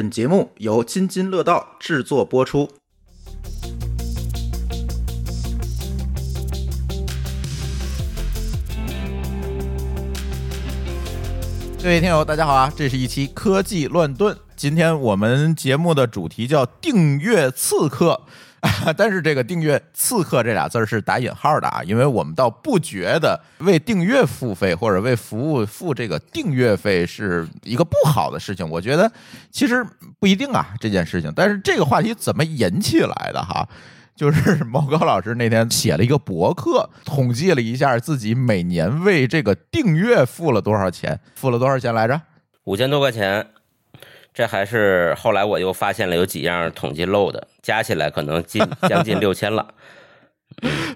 本节目由津津乐道制作播出。各位听友，大家好啊！这是一期科技乱炖。今天我们节目的主题叫“订阅刺客”，但是这个“订阅刺客”这俩字儿是打引号的啊，因为我们倒不觉得为订阅付费或者为服务付这个订阅费是一个不好的事情。我觉得其实不一定啊这件事情，但是这个话题怎么引起来的哈？就是毛高老师那天写了一个博客，统计了一下自己每年为这个订阅付了多少钱，付了多少钱来着？五千多块钱。这还是后来我又发现了有几样统计漏的，加起来可能近 将近六千了。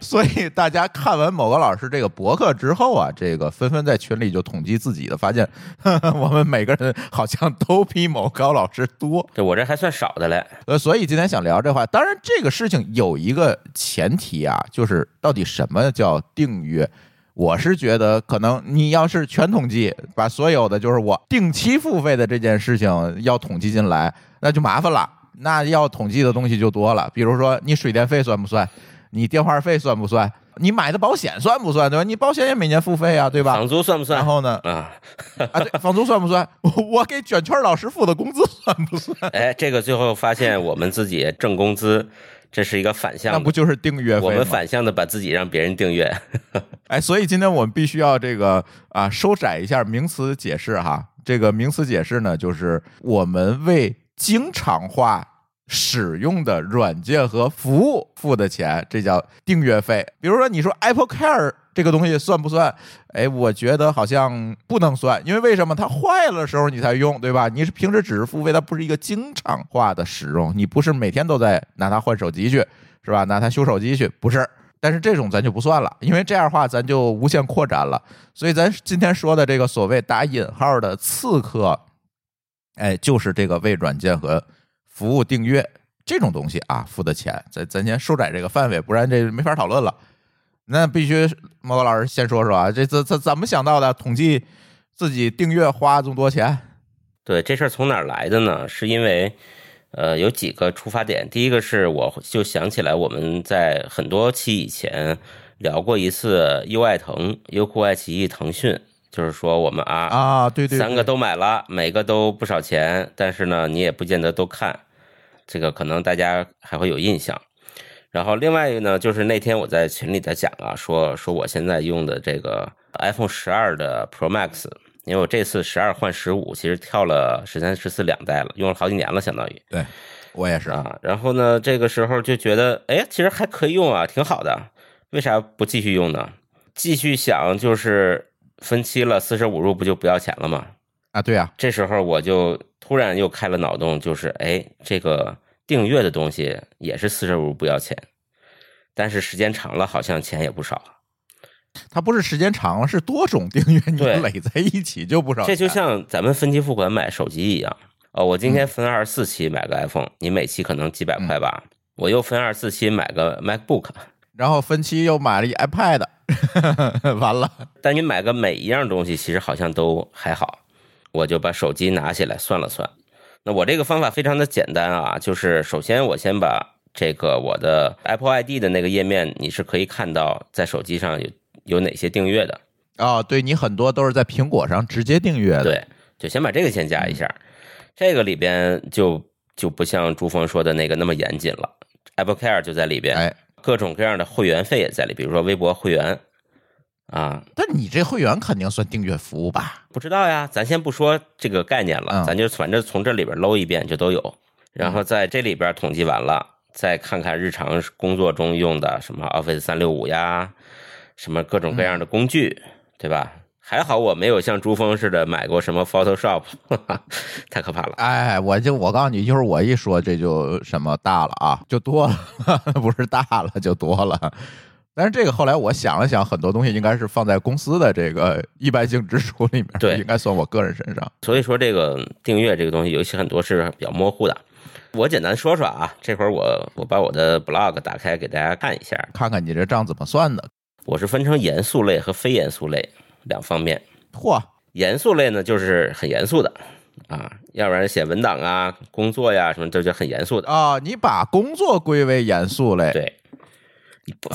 所以大家看完某个老师这个博客之后啊，这个纷纷在群里就统计自己的，发现我们每个人好像都比某高老师多。这我这还算少的嘞。呃，所以今天想聊这话，当然这个事情有一个前提啊，就是到底什么叫订阅？我是觉得，可能你要是全统计，把所有的就是我定期付费的这件事情要统计进来，那就麻烦了。那要统计的东西就多了，比如说你水电费算不算？你电话费算不算？你买的保险算不算？对吧？你保险也每年付费啊，对吧？房租算不算？然后呢？啊啊，对，房租算不算？我给卷圈老师付的工资算不算？哎，这个最后发现我们自己挣工资。这是一个反向，那不就是订阅费我们反向的把自己让别人订阅。哎，所以今天我们必须要这个啊，收窄一下名词解释哈。这个名词解释呢，就是我们为经常化使用的软件和服务付的钱，这叫订阅费。比如说，你说 Apple Care。这个东西算不算？哎，我觉得好像不能算，因为为什么？它坏了时候你才用，对吧？你是平时只是付费，它不是一个经常化的使用，你不是每天都在拿它换手机去，是吧？拿它修手机去，不是。但是这种咱就不算了，因为这样的话咱就无限扩展了。所以咱今天说的这个所谓打引号的刺客，哎，就是这个为软件和服务订阅这种东西啊付的钱。咱咱先收窄这个范围，不然这没法讨论了。那必须毛高老师先说说啊，这怎怎怎么想到的？统计自己订阅花这么多钱？对，这事儿从哪来的呢？是因为呃有几个出发点。第一个是我就想起来我们在很多期以前聊过一次优爱腾、优酷、爱奇艺、腾讯，就是说我们啊啊对对三个都买了，每个都不少钱，但是呢你也不见得都看，这个可能大家还会有印象。然后另外一个呢，就是那天我在群里在讲啊，说说我现在用的这个 iPhone 十二的 Pro Max，因为我这次十二换十五，其实跳了十三、十四两代了，用了好几年了，相当于。对，我也是啊。然后呢，这个时候就觉得，哎，其实还可以用啊，挺好的。为啥不继续用呢？继续想就是分期了，四舍五入不就不要钱了吗？啊，对啊。这时候我就突然又开了脑洞，就是哎，这个。订阅的东西也是四舍五入不要钱，但是时间长了好像钱也不少。它不是时间长了，是多种订阅你累在一起就不少。这就像咱们分期付款买手机一样。哦，我今天分二十四期买个 iPhone，你每期可能几百块吧。我又分二十四期买个 MacBook，然后分期又买了一 iPad，完了。但你买个每一样东西其实好像都还好。我就把手机拿起来算了算。那我这个方法非常的简单啊，就是首先我先把这个我的 Apple ID 的那个页面，你是可以看到在手机上有有哪些订阅的啊。对你很多都是在苹果上直接订阅的。对，就先把这个先加一下，这个里边就就不像朱峰说的那个那么严谨了。Apple Care 就在里边，哎，各种各样的会员费也在里，比如说微博会员。啊，但你这会员肯定算订阅服务吧？不知道呀，咱先不说这个概念了，咱就反正从这里边搂一遍就都有，然后在这里边统计完了，再看看日常工作中用的什么 Office 三六五呀，什么各种各样的工具，对吧？还好我没有像珠峰似的买过什么 Photoshop，太可怕了。哎，我就我告诉你，一会儿我一说这就什么大了啊，就多了，不是大了就多了。但是这个后来我想了想，很多东西应该是放在公司的这个一般性支出里面，对，应该算我个人身上。所以说这个订阅这个东西，尤其很多是比较模糊的。我简单说说啊，这会儿我我把我的 blog 打开给大家看一下，看看你这账怎么算的。我是分成严肃类和非严肃类两方面。嚯，严肃类呢就是很严肃的，啊，要不然写文档啊、工作呀什么，都就很严肃的。啊，你把工作归为严肃类，对，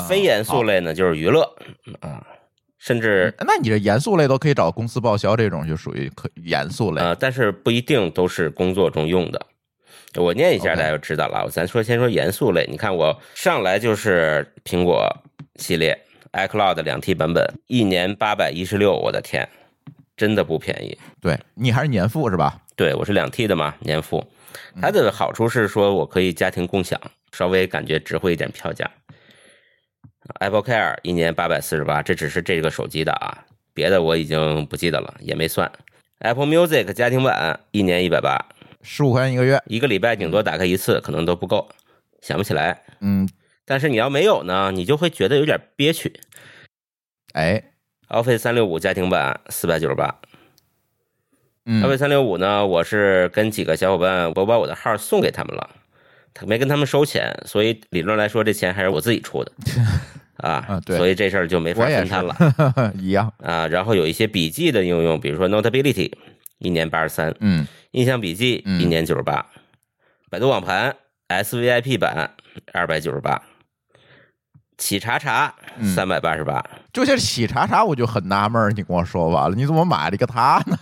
非严肃类呢就是娱乐啊，甚至那你这严肃类都可以找公司报销，这种就属于可严肃类。呃，但是不一定都是工作中用的。我念一下，大家就知道了。咱说先说严肃类，你看我上来就是苹果系列 iCloud 两 T 版本，一年八百一十六，我的天，真的不便宜。对你还是年付是吧？对我是两 T 的嘛，年付。它的好处是说我可以家庭共享，稍微感觉值回一点票价。Apple Care 一年八百四十八，这只是这个手机的啊，别的我已经不记得了，也没算。Apple Music 家庭版一年一百八，十五块钱一个月，一个礼拜顶多打开一次，可能都不够，想不起来。嗯，但是你要没有呢，你就会觉得有点憋屈。哎，Office 三六五家庭版四百九十八嗯，，Office 三六五呢，我是跟几个小伙伴，我把我的号送给他们了，他没跟他们收钱，所以理论来说这钱还是我自己出的。啊啊，对所以这事儿就没法分摊了 一样，啊。然后有一些笔记的应用，比如说 Notability，一年八十三，嗯，印象笔记嗯一年九十八，百度网盘 SVIP 版二百九十八，企查查嗯三百八十八。就像喜茶茶，我就很纳闷儿，你跟我说完了，你怎么买了一个它呢？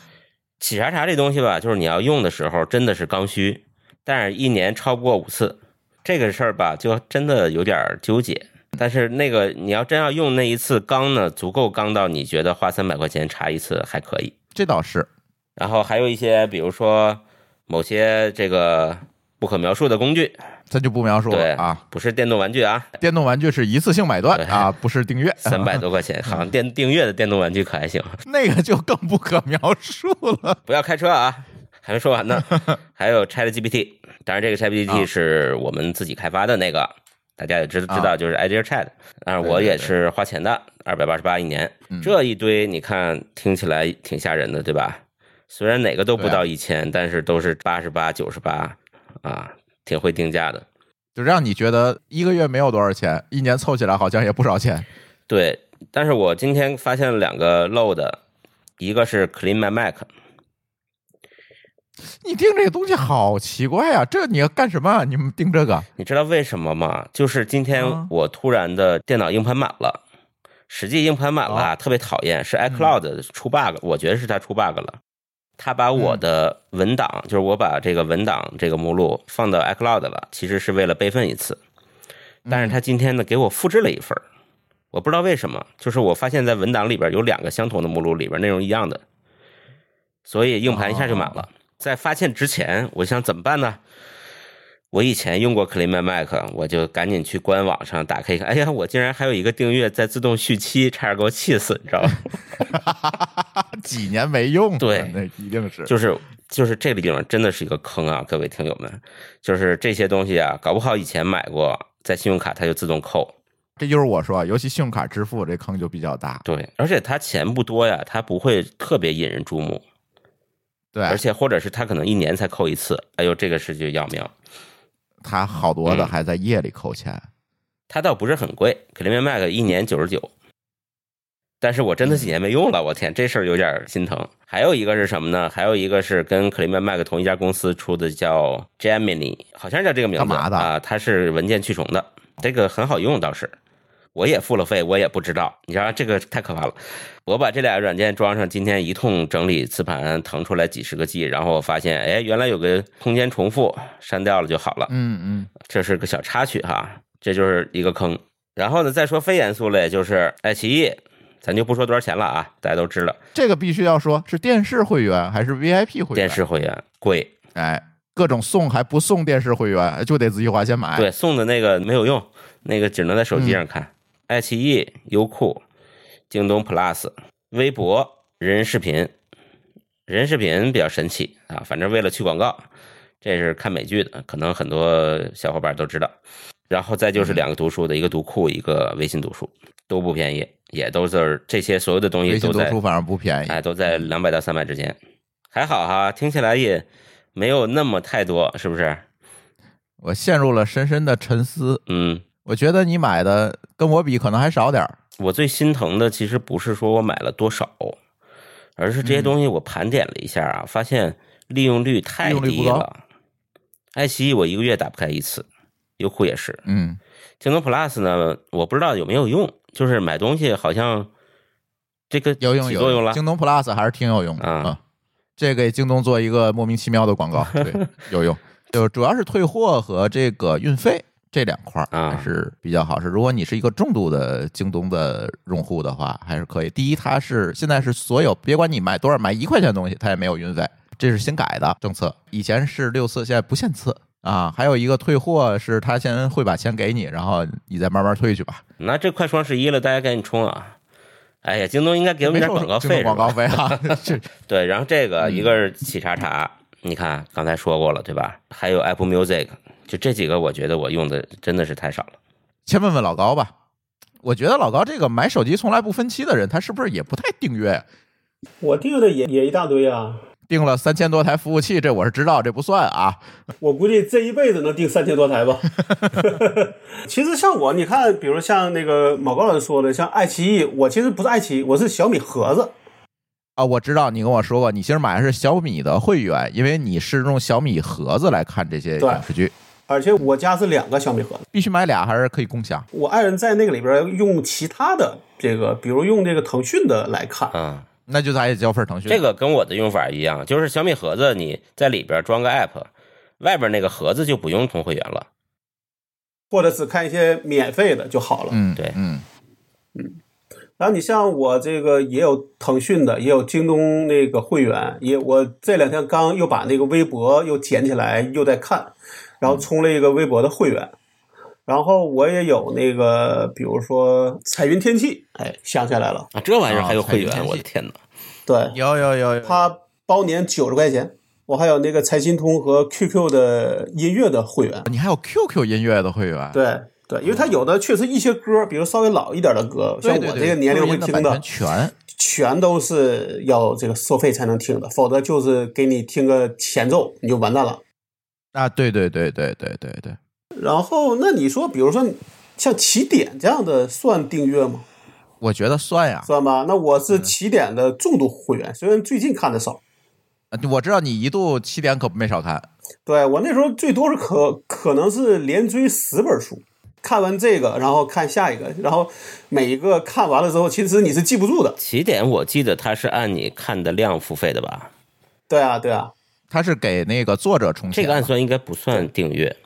企查查这东西吧，就是你要用的时候真的是刚需，但是一年超不过五次，这个事儿吧，就真的有点纠结。但是那个你要真要用那一次刚呢，足够刚到你觉得花三百块钱查一次还可以。这倒是，然后还有一些，比如说某些这个不可描述的工具，这就不描述对了啊。不是电动玩具啊，电动玩具是一次性买断对啊，不是订阅，三百多块钱，好像电订阅的电动玩具可还行。那个就更不可描述了。不要开车啊，还没说完呢。还有 Chat GPT，当然这个 Chat 啊 GPT 是我们自己开发的那个，大家也知知道，就是 Idea Chat。当然对我也是花钱的，二百八十八一年。嗯这一堆你看听起来挺吓人的，对吧？虽然哪个都不到一千，但是都是八十八、九十八啊，挺会定价的。就让你觉得一个月没有多少钱，一年凑起来好像也不少钱。对，但是我今天发现了两个漏的，一个是 Clean My Mac，你订这个东西好奇怪啊！这你要干什么？你们订这个？你知道为什么吗？就是今天啊我突然的电脑硬盘满了，实际硬盘满了啊，特别讨厌，是 iCloud 出 bug，、我觉得是它出 bug 了。它把我的文档，就是我把这个文档这个目录放到 iCloud 了，其实是为了备份一次。但是他今天呢给我复制了一份我不知道为什么，就是我发现在文档里边有两个相同的目录，里边内容一样的，所以硬盘一下就满了。在发现之前，我想怎么办呢？我以前用过 Clean My Mac，我就赶紧去官网上打开一看，哎呀，我竟然还有一个订阅在自动续期，差点给我气死，你知道吗？几年没用，对那一定是。就是就是这个地方真的是一个坑啊，各位听友们，就是这些东西啊，搞不好以前买过，在信用卡它就自动扣，这就是我说，尤其信用卡支付这坑就比较大。对，而且它钱不多呀，它不会特别引人注目，对，而且或者是它可能一年才扣一次，哎呦，这个是就要命。它好多的嗯还在夜里扣钱。它倒不是很贵，Clean Mac 一年九十九，但是我真的几年没用了，我天，这事儿有点心疼。还有一个是什么呢？还有一个是跟 Clean Mac 同一家公司出的，叫 Gemini，好像叫这个名字干嘛的啊？它是文件去重的，这个很好用倒是。我也付了费，我也不知道，你知道这个太可怕了。我把这俩软件装上，今天一通整理磁盘，腾出来几十个 G，然后我发现，哎，原来有个空间重复，删掉了就好了。嗯嗯，这是个小插曲哈，这就是一个坑。然后呢，再说非严肃类，就是爱奇艺，咱就不说多少钱了啊，大家都知道，这个必须要说是电视会员还是 VIP 会员？电视会员贵，哎，各种送还不送电视会员，就得自己花钱买。对，送的那个没有用，那个只能在手机上看。爱奇艺、优酷、京东 Plus、微博、人视频，人视频比较神奇啊，反正为了去广告，这是看美剧的，可能很多小伙伴都知道。然后再就是两个读书的，一个读库，一个微信读书，都不便宜，也都是这些所有的东西微信都在读书反而不便宜。哎都在两百到三百之间，还好哈，听起来也没有那么太多，是不是？我陷入了深深的沉思。嗯，我觉得你买的跟我比可能还少点儿。我最心疼的其实不是说我买了多少，而是这些东西我盘点了一下啊，发现利用率太低了。爱奇艺我一个月打不开一次，优酷也是。嗯，京东 Plus 呢，我不知道有没有用，就是买东西好像这个有用有用了。京东 Plus 还是挺有用的啊嗯，这给京东做一个莫名其妙的广告，对，有用。就主要是退货和这个运费这两块儿啊还是比较好。是如果你是一个重度的京东的用户的话，还是可以。第一，它是现在是所有，别管你买多少，买一块钱的东西，它也没有运费，这是新改的政策。以前是六次，现在不限次啊。还有一个退货是他先会把钱给你，然后你再慢慢退去吧。那这快双十一了，大家赶紧冲啊！哎呀，京东应该给我们点广告费，广告费啊，这对，然后这个嗯一个是企查查，你看刚才说过了，对吧？还有 Apple Music，就这几个，我觉得我用的真的是太少了。先问问老高吧。我觉得老高这个买手机从来不分期的人，他是不是也不太订阅？我订的也也一大堆啊，订了三千多台服务器，这我是知道，这不算啊。我估计这一辈子能订三千多台吧。其实像我，你看，比如像那个某高老师说的，像爱奇艺，我其实不是爱奇艺，我是小米盒子。啊，我知道你跟我说过，你其实买的是小米的会员，因为你是用小米盒子来看这些对影视剧，而且我家是两个小米盒子，必须买俩还是可以共享？我爱人在那个里边用其他的这个，比如用这个腾讯的来看，嗯，那就咱也交份腾讯。这个跟我的用法一样，就是小米盒子你在里边装个 App，外边那个盒子就不用充会员了。或者只看一些免费的就好了。嗯，对嗯，然后你像我这个也有腾讯的，也有京东那个会员，也我这两天刚又把那个微博又捡起来又在看，然后充了一个微博的会员。然后我也有那个，比如说彩云天气，哎，想起来了，啊，这玩意儿还有啊会员，我的天哪！对，有有有有，它包年九十块钱。我还有那个财新通和 QQ 的音乐的会员，你还有 QQ 音乐的会员，对对，因为它有的确实一些歌，比如稍微老一点的歌，像我这个年龄会听的全。全都是要这个收费才能听的，否则就是给你听个前奏你就完蛋了。啊，对对对对对对对，然后那你说，比如说像起点这样的算订阅吗？我觉得算呀。算吧。那我是起点的重度会员，虽然最近看的少。呃我知道你一度起点可没少看，对我那时候最多是可可能是连追十本书，看完这个，然后看下一个，然后每一个看完了之后，其实你是记不住的。起点我记得它是按你看的量付费的吧？对啊，对啊，他是给那个作者充钱。这个暗算应该不算订阅，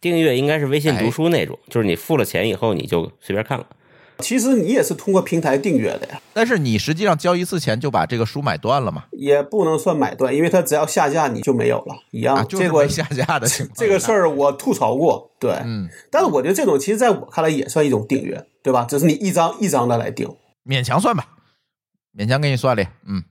订阅应该是微信读书那种，就是你付了钱以后你就随便看了。其实你也是通过平台订阅的呀，但是你实际上交一次钱就把这个书买断了嘛？也不能算买断，因为它只要下架你就没有了，一样。啊，就是没下架的情况。这个事，儿我吐槽过，对，嗯，但是我觉得这种其实在我看来也算一种订阅，对吧？只是你一张一张的来订，勉强算吧，勉强给你算里。嗯，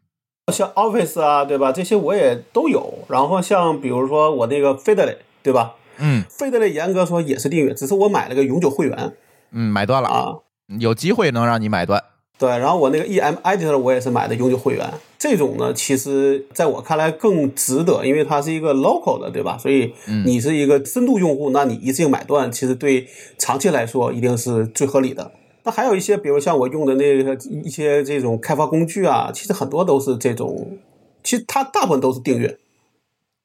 像 Office 啊，对吧？这些我也都有。然后像比如说我那个 Feedly，对吧嗯？Feedly 严格说也是订阅，只是我买了个永久会员嗯，买断了，啊。有机会能让你买断。对，然后我那个 EM Editor 我也是买的永久会员，这种呢，其实在我看来更值得，因为它是一个 local 的，对吧？所以你是一个深度用户，那你一次性买断，其实对长期来说一定是最合理的。那还有一些，比如像我用的那个一些这种开发工具啊，其实很多都是这种，其实它大部分都是订阅。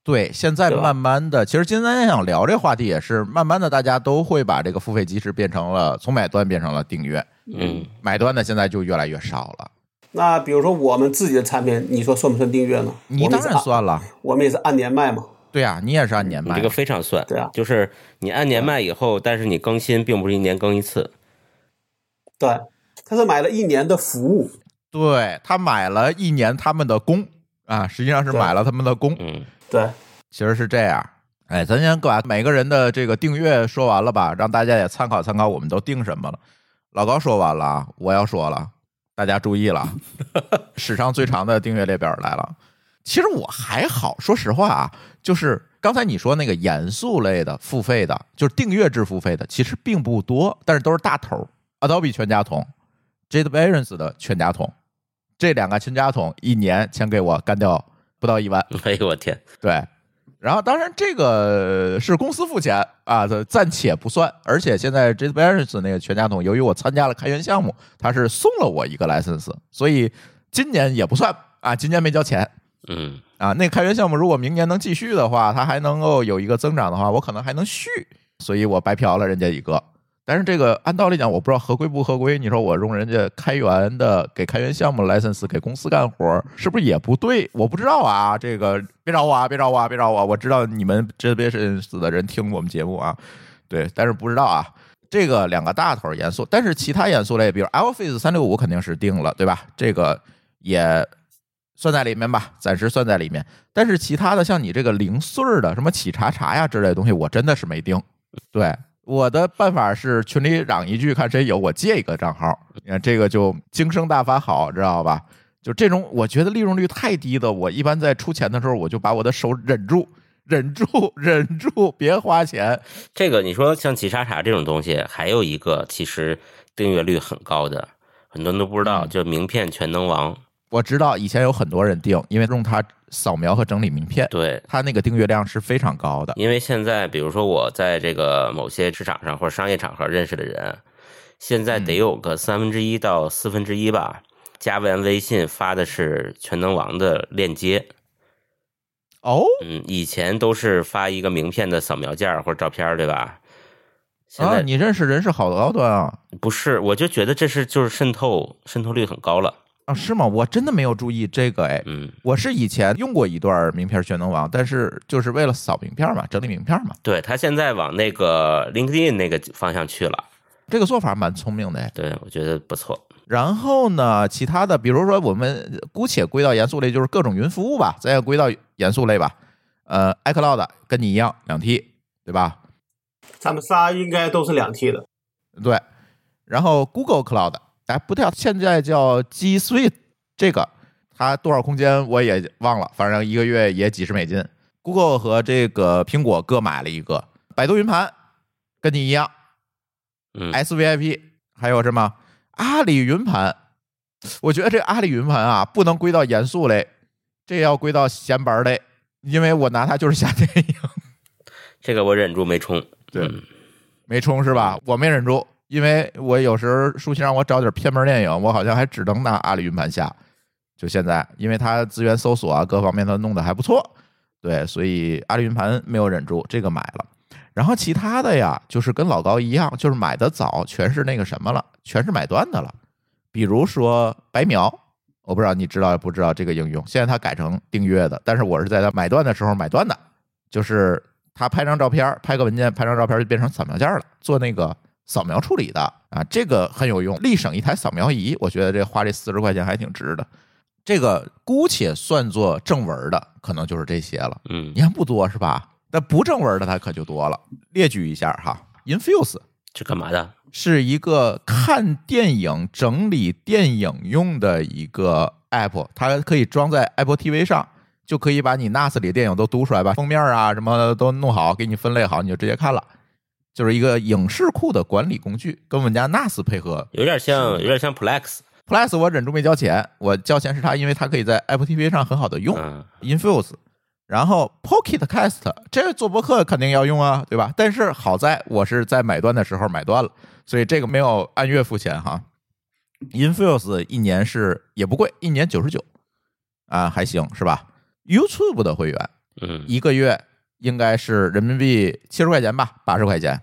对，现在慢慢的，其实今天想聊这话题也是，慢慢的大家都会把这个付费机制变成了从买断变成了订阅，嗯，买断的现在就越来越少了。那比如说我们自己的产品，你说算不算订阅呢？你当然算了，我们也是按年卖嘛。对啊，你也是按年卖你这个，非常算，对啊就是你按年卖以后，但是你更新并不是一年更一次，对，他是买了一年的服务，对他买了一年他们的工啊，实际上是买了他们的工，嗯，对，其实是这样。哎，咱先把每个人的这个订阅说完了吧，让大家也参考参考，我们都订什么了。老高说完了啊，我要说了，大家注意了，史上最长的订阅列表来了。其实我还好，说实话啊，就是刚才你说那个严肃类的付费的，就是订阅制付费的，其实并不多，但是都是大头，Adobe 全家桶，JetBrains 的全家桶，这两个全家桶一年钱给我干掉不到一万。哎呦我天，对，然后当然这个是公司付钱啊，暂且不算。而且现在 JetBrains 那个全家桶，由于我参加了开源项目，它是送了我一个 license，所以今年也不算啊，今年没交钱。嗯啊。那开源项目如果明年能继续的话，它还能够有一个增长的话，我可能还能续，所以我白嫖了人家一个。但是这个按道理讲，我不知道合规不合规。你说我用人家开源的给开源项目 license 给公司干活，是不是也不对？我不知道啊。这个别找我啊，别找我啊，别找我！我知道你们这边是死的人听我们节目啊，对，但是不知道啊。这个两个大头严肃，但是其他严肃类，比如 Alphys 三六五肯定是定了，对吧？这个也算在里面吧，暂时算在里面。但是其他的像你这个零碎的什么企查查呀之类的东西，我真的是没定。对。我的办法是群里嚷一句，看谁有，我借一个账号。你看这个就经生大法好，知道吧？就这种，我觉得利润率太低的，我一般在出钱的时候，我就把我的手忍住，忍住，忍住，别花钱。这个你说像企查查这种东西，还有一个其实订阅率很高的，很多人都不知道，就名片全能王。我知道以前有很多人订，因为用它扫描和整理名片，对它那个订阅量是非常高的。因为现在，比如说我在这个某些市场上或者商业场合认识的人，现在得有个三分之一到四分之一吧，加完微信发的是全能王的链接。哦，嗯，以前都是发一个名片的扫描件或者照片，对吧？现啊，在你认识人是好高端啊！不是，我就觉得这是就是渗透渗透率很高了。啊，是吗？我真的没有注意这个哎。嗯，我是以前用过一段名片全能王，但是就是为了扫名片嘛，整理名片嘛。对他现在往那个 LinkedIn 那个方向去了，这个做法蛮聪明的哎。对我觉得不错。然后呢，其他的，比如说我们姑且归到严肃类，就是各种云服务吧，咱也归到严肃类吧。呃，iCloud 跟你一样两 T，对吧？咱们仨应该都是两 T 的。对。然后 Google Cloud，哎，不对，现在叫 G Suite，这个它多少空间我也忘了，反正一个月也几十美金。Google 和这个苹果各买了一个，百度云盘跟你一样嗯，，SVIP，还有什么阿里云盘？我觉得这阿里云盘啊，不能归到严肃类，这要归到闲班类，因为我拿它就是下电影。这个我忍住没充。对嗯没充是吧？我没忍住，因为我有时候舒淇让我找点偏门电影，我好像还只能拿阿里云盘下。就现在，因为它资源搜索啊各方面它弄得还不错，对，所以阿里云盘没有忍住，这个买了。然后其他的呀，就是跟老高一样，就是买的早，全是那个什么了，全是买断的了。比如说白描，我不知道你知道不知道这个应用，现在它改成订阅的，但是我是在它买断的时候买断的，就是他拍张照片，拍个文件，拍张照片就变成扫描件了，做那个扫描处理的啊，这个很有用，立省一台扫描仪，我觉得这花这四十块钱还挺值的。这个姑且算作正文的，可能就是这些了。嗯你看不多是吧？但不正文的它可就多了。列举一下哈，Infuse 是干嘛的？是一个看电影、整理电影用的一个 app，它可以装在 Apple TV 上，就可以把你 NAS 里的电影都读出来，把封面啊什么的都弄好，给你分类好，你就直接看了。就是一个影视库的管理工具，跟我们家 NAS 配合。有点像，有点像 Plex。Plus 我忍住没交钱，我交钱是它，因为它可以在 Apple TV 上很好的用。嗯 Infuse，然后 Pocket Cast，这个做博客肯定要用啊，对吧？但是好在我是在买断的时候买断了，所以这个没有按月付钱哈。Infuse 一年是也不贵，一年九十九啊，还行是吧？YouTube 的会员嗯一个月应该是人民币七十块钱吧，八十块钱。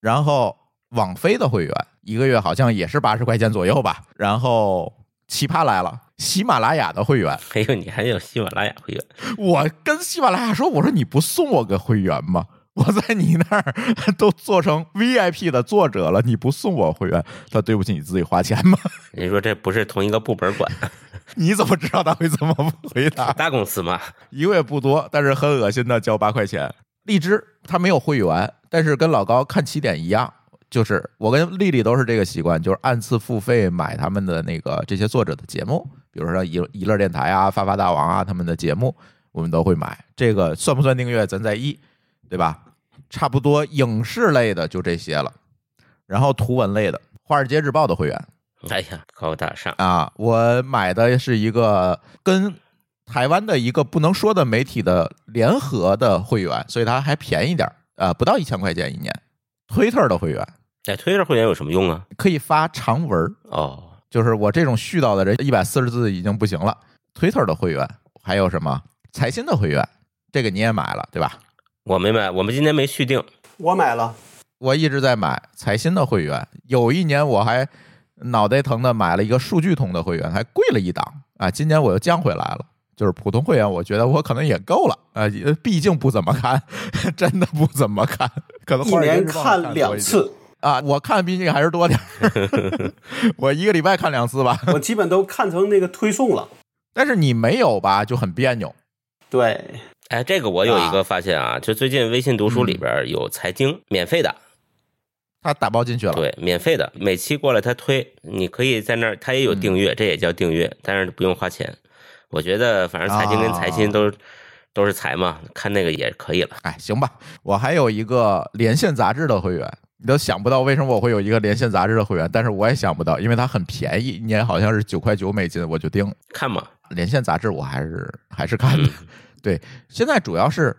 然后网飞的会员一个月好像也是八十块钱左右吧。然后奇葩来了，喜马拉雅的会员，还有你还有喜马拉雅会员，我跟喜马拉雅说，我说你不送我个会员吗？我在你那儿都做成 VIP 的作者了，你不送我会员，他对不起你自己花钱吗？你说这不是同一个部门管？你怎么知道他会这么回答？大公司嘛，一个月不多，但是很恶心的交八块钱。荔枝它没有会员，但是跟老高看起点一样，就是我跟丽丽都是这个习惯，就是按次付费买他们的那个这些作者的节目，比如说娱娱乐电台啊、发发大王啊他们的节目，我们都会买。这个算不算订阅，咱在意，对吧？差不多影视类的就这些了，然后图文类的，《华尔街日报》的会员，哎呀，高大上。啊，我买的是一个跟台湾的一个不能说的媒体的联合的会员，所以它还便宜点儿，呃，不到一千块钱一年。Twitter 的会员哎，推特会员有什么用啊？可以发长文儿，哦，就是我这种絮叨的人，一百四十字已经不行了。Twitter 的会员还有什么财新的会员，这个你也买了对吧？我没买，我们今天没续订。我买了，我一直在买财新的会员，有一年我还脑袋疼的买了一个数据通的会员，还贵了一档啊。今年我又降回来了，就是普通会员，我觉得我可能也够了啊，也毕竟不怎么看，真的不怎么看，可能一年看两次，啊。我看比你还是多点儿 我一个礼拜看两次吧。我基本都看成那个推送了。但是你没有吧，就很别扭。对，哎，这个我有一个发现啊，就最近微信读书里边有财经免费的，他打包进去了，对，免费的，每期过来他推，你可以在那儿，他也有订阅，这也叫订阅，但是不用花钱。我觉得反正财经跟财新都、都是财嘛，看那个也可以了。哎，行吧，我还有一个连线杂志的会员，你都想不到为什么我会有一个连线杂志的会员，但是我也想不到，因为它很便宜，一年好像是九块九美金，我就订看嘛，连线杂志，我还是还是看的。对，现在主要是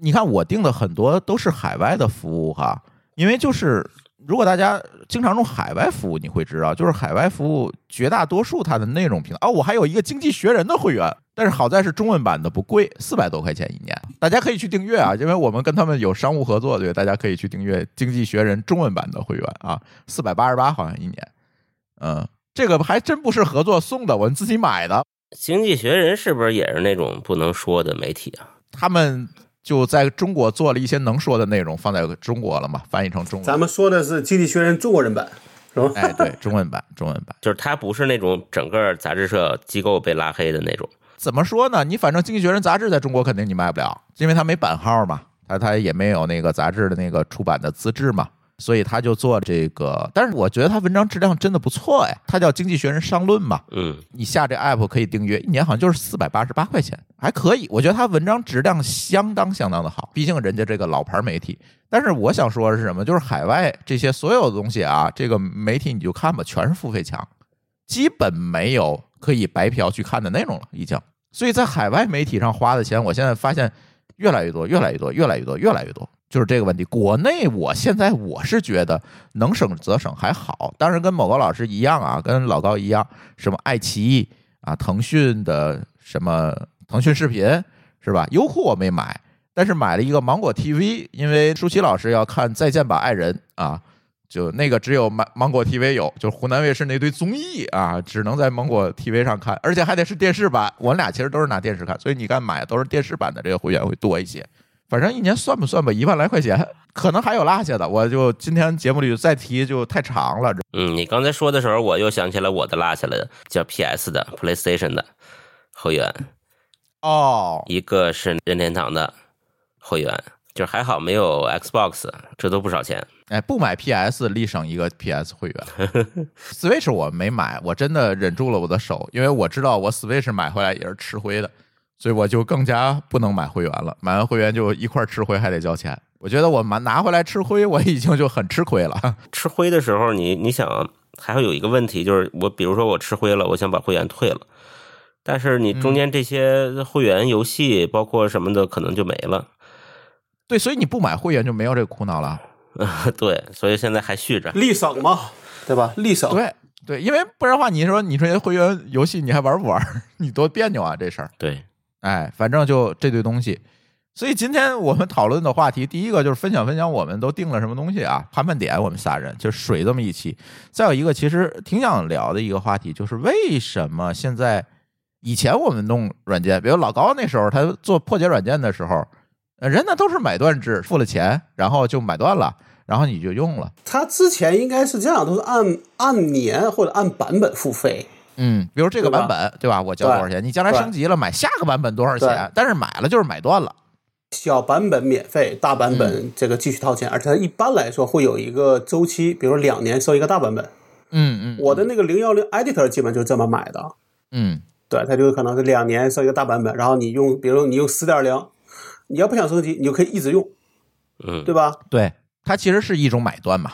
你看我订的很多都是海外的服务哈，因为就是如果大家经常用海外服务，你会知道，就是海外服务绝大多数它的内容平台哦，我还有一个经济学人的会员，但是好在是中文版的，不贵，四百多块钱一年，大家可以去订阅啊，因为我们跟他们有商务合作，对，大家可以去订阅经济学人中文版的会员啊，四百八十八好像一年，嗯，这个还真不是合作送的，我们自己买的。经济学人是不是也是那种不能说的媒体啊？他们就在中国做了一些能说的内容，放在中国了嘛，翻译成中文。咱们说的是《经济学人》中国人版，是吧？哎，对，中文版，中文版。就是他不是那种整个杂志社机构被拉黑的那种。怎么说呢？你反正《经济学人》杂志在中国肯定你卖不了，因为它没版号嘛，它它也没有那个杂志的那个出版的资质嘛，所以他就做这个。但是我觉得他文章质量真的不错哎，他叫《经济学人商论》嘛，嗯，你下这 app 可以订阅，一年好像就是四百八十八块钱，还可以。我觉得他文章质量相当相当的好，毕竟人家这个老牌媒体。但是我想说的是什么？就是海外这些所有的东西啊，这个媒体你就看吧，全是付费墙，基本没有可以白嫖去看的内容了，已经。所以在海外媒体上花的钱，我现在发现越来越多，越来越多，越来越多，越来越多。就是这个问题。国内我现在我是觉得能省则省还好，当然跟某高老师一样啊，跟老高一样，什么爱奇艺啊、腾讯的什么腾讯视频是吧？优酷我没买，但是买了一个芒果 TV，因为舒淇老师要看《再见吧爱人》啊，就那个只有芒芒果 TV 有，就湖南卫视那堆综艺啊，只能在芒果 TV 上看，而且还得是电视版。我俩其实都是拿电视看，所以你看买都是电视版的这个会员会多一些。反正一年算不算吧，一万来块钱，可能还有落下的。我就今天节目里再提就太长了。嗯，你刚才说的时候，我又想起来我的落下来的，叫 PS 的 PlayStation 的会员，哦，一个是任天堂的会员，就是还好没有 Xbox，这都不少钱。哎，不买 PS 立省一个 PS 会员，Switch 我没买，我真的忍住了我的手，因为我知道我 Switch 买回来也是吃灰的。所以我就更加不能买会员了，买完会员就一块吃灰还得交钱。我觉得我拿拿回来吃灰，我已经就很吃亏了。吃灰的时候，你你想还会有一个问题，就是我比如说我吃灰了，我想把会员退了，但是你中间这些会员游戏包括什么的可能就没了。对，所以你不买会员就没有这个苦恼了。对，所以现在还续着，立省嘛，对吧？立省。对对，因为不然的话，你说你说这会员游戏你还玩不玩？你多别扭啊，这事儿。对。哎，反正就这堆东西，所以今天我们讨论的话题，第一个就是分享分享我们都定了什么东西啊，盘盘点我们仨人就水这么一期。再有一个，其实挺想聊的一个话题，就是为什么现在以前我们弄软件，比如老高那时候他做破解软件的时候，人家都是买断制，付了钱然后就买断了，然后你就用了。他之前应该是这样，都是按按年或者按版本付费。嗯，比如这个版本对吧？我交多少钱？你将来升级了买下个版本多少钱？但是买了就是买断了。小版本免费，大版本这个继续掏钱，而且它一般来说会有一个周期，比如两年收一个大版本。嗯嗯，我的那个零幺零 Editor 基本就是这么买的。嗯，对，它就可能是两年收一个大版本，然后你用，比如你用十点零，你要不想升级，你就可以一直用。嗯，对吧？对，它其实是一种买断嘛。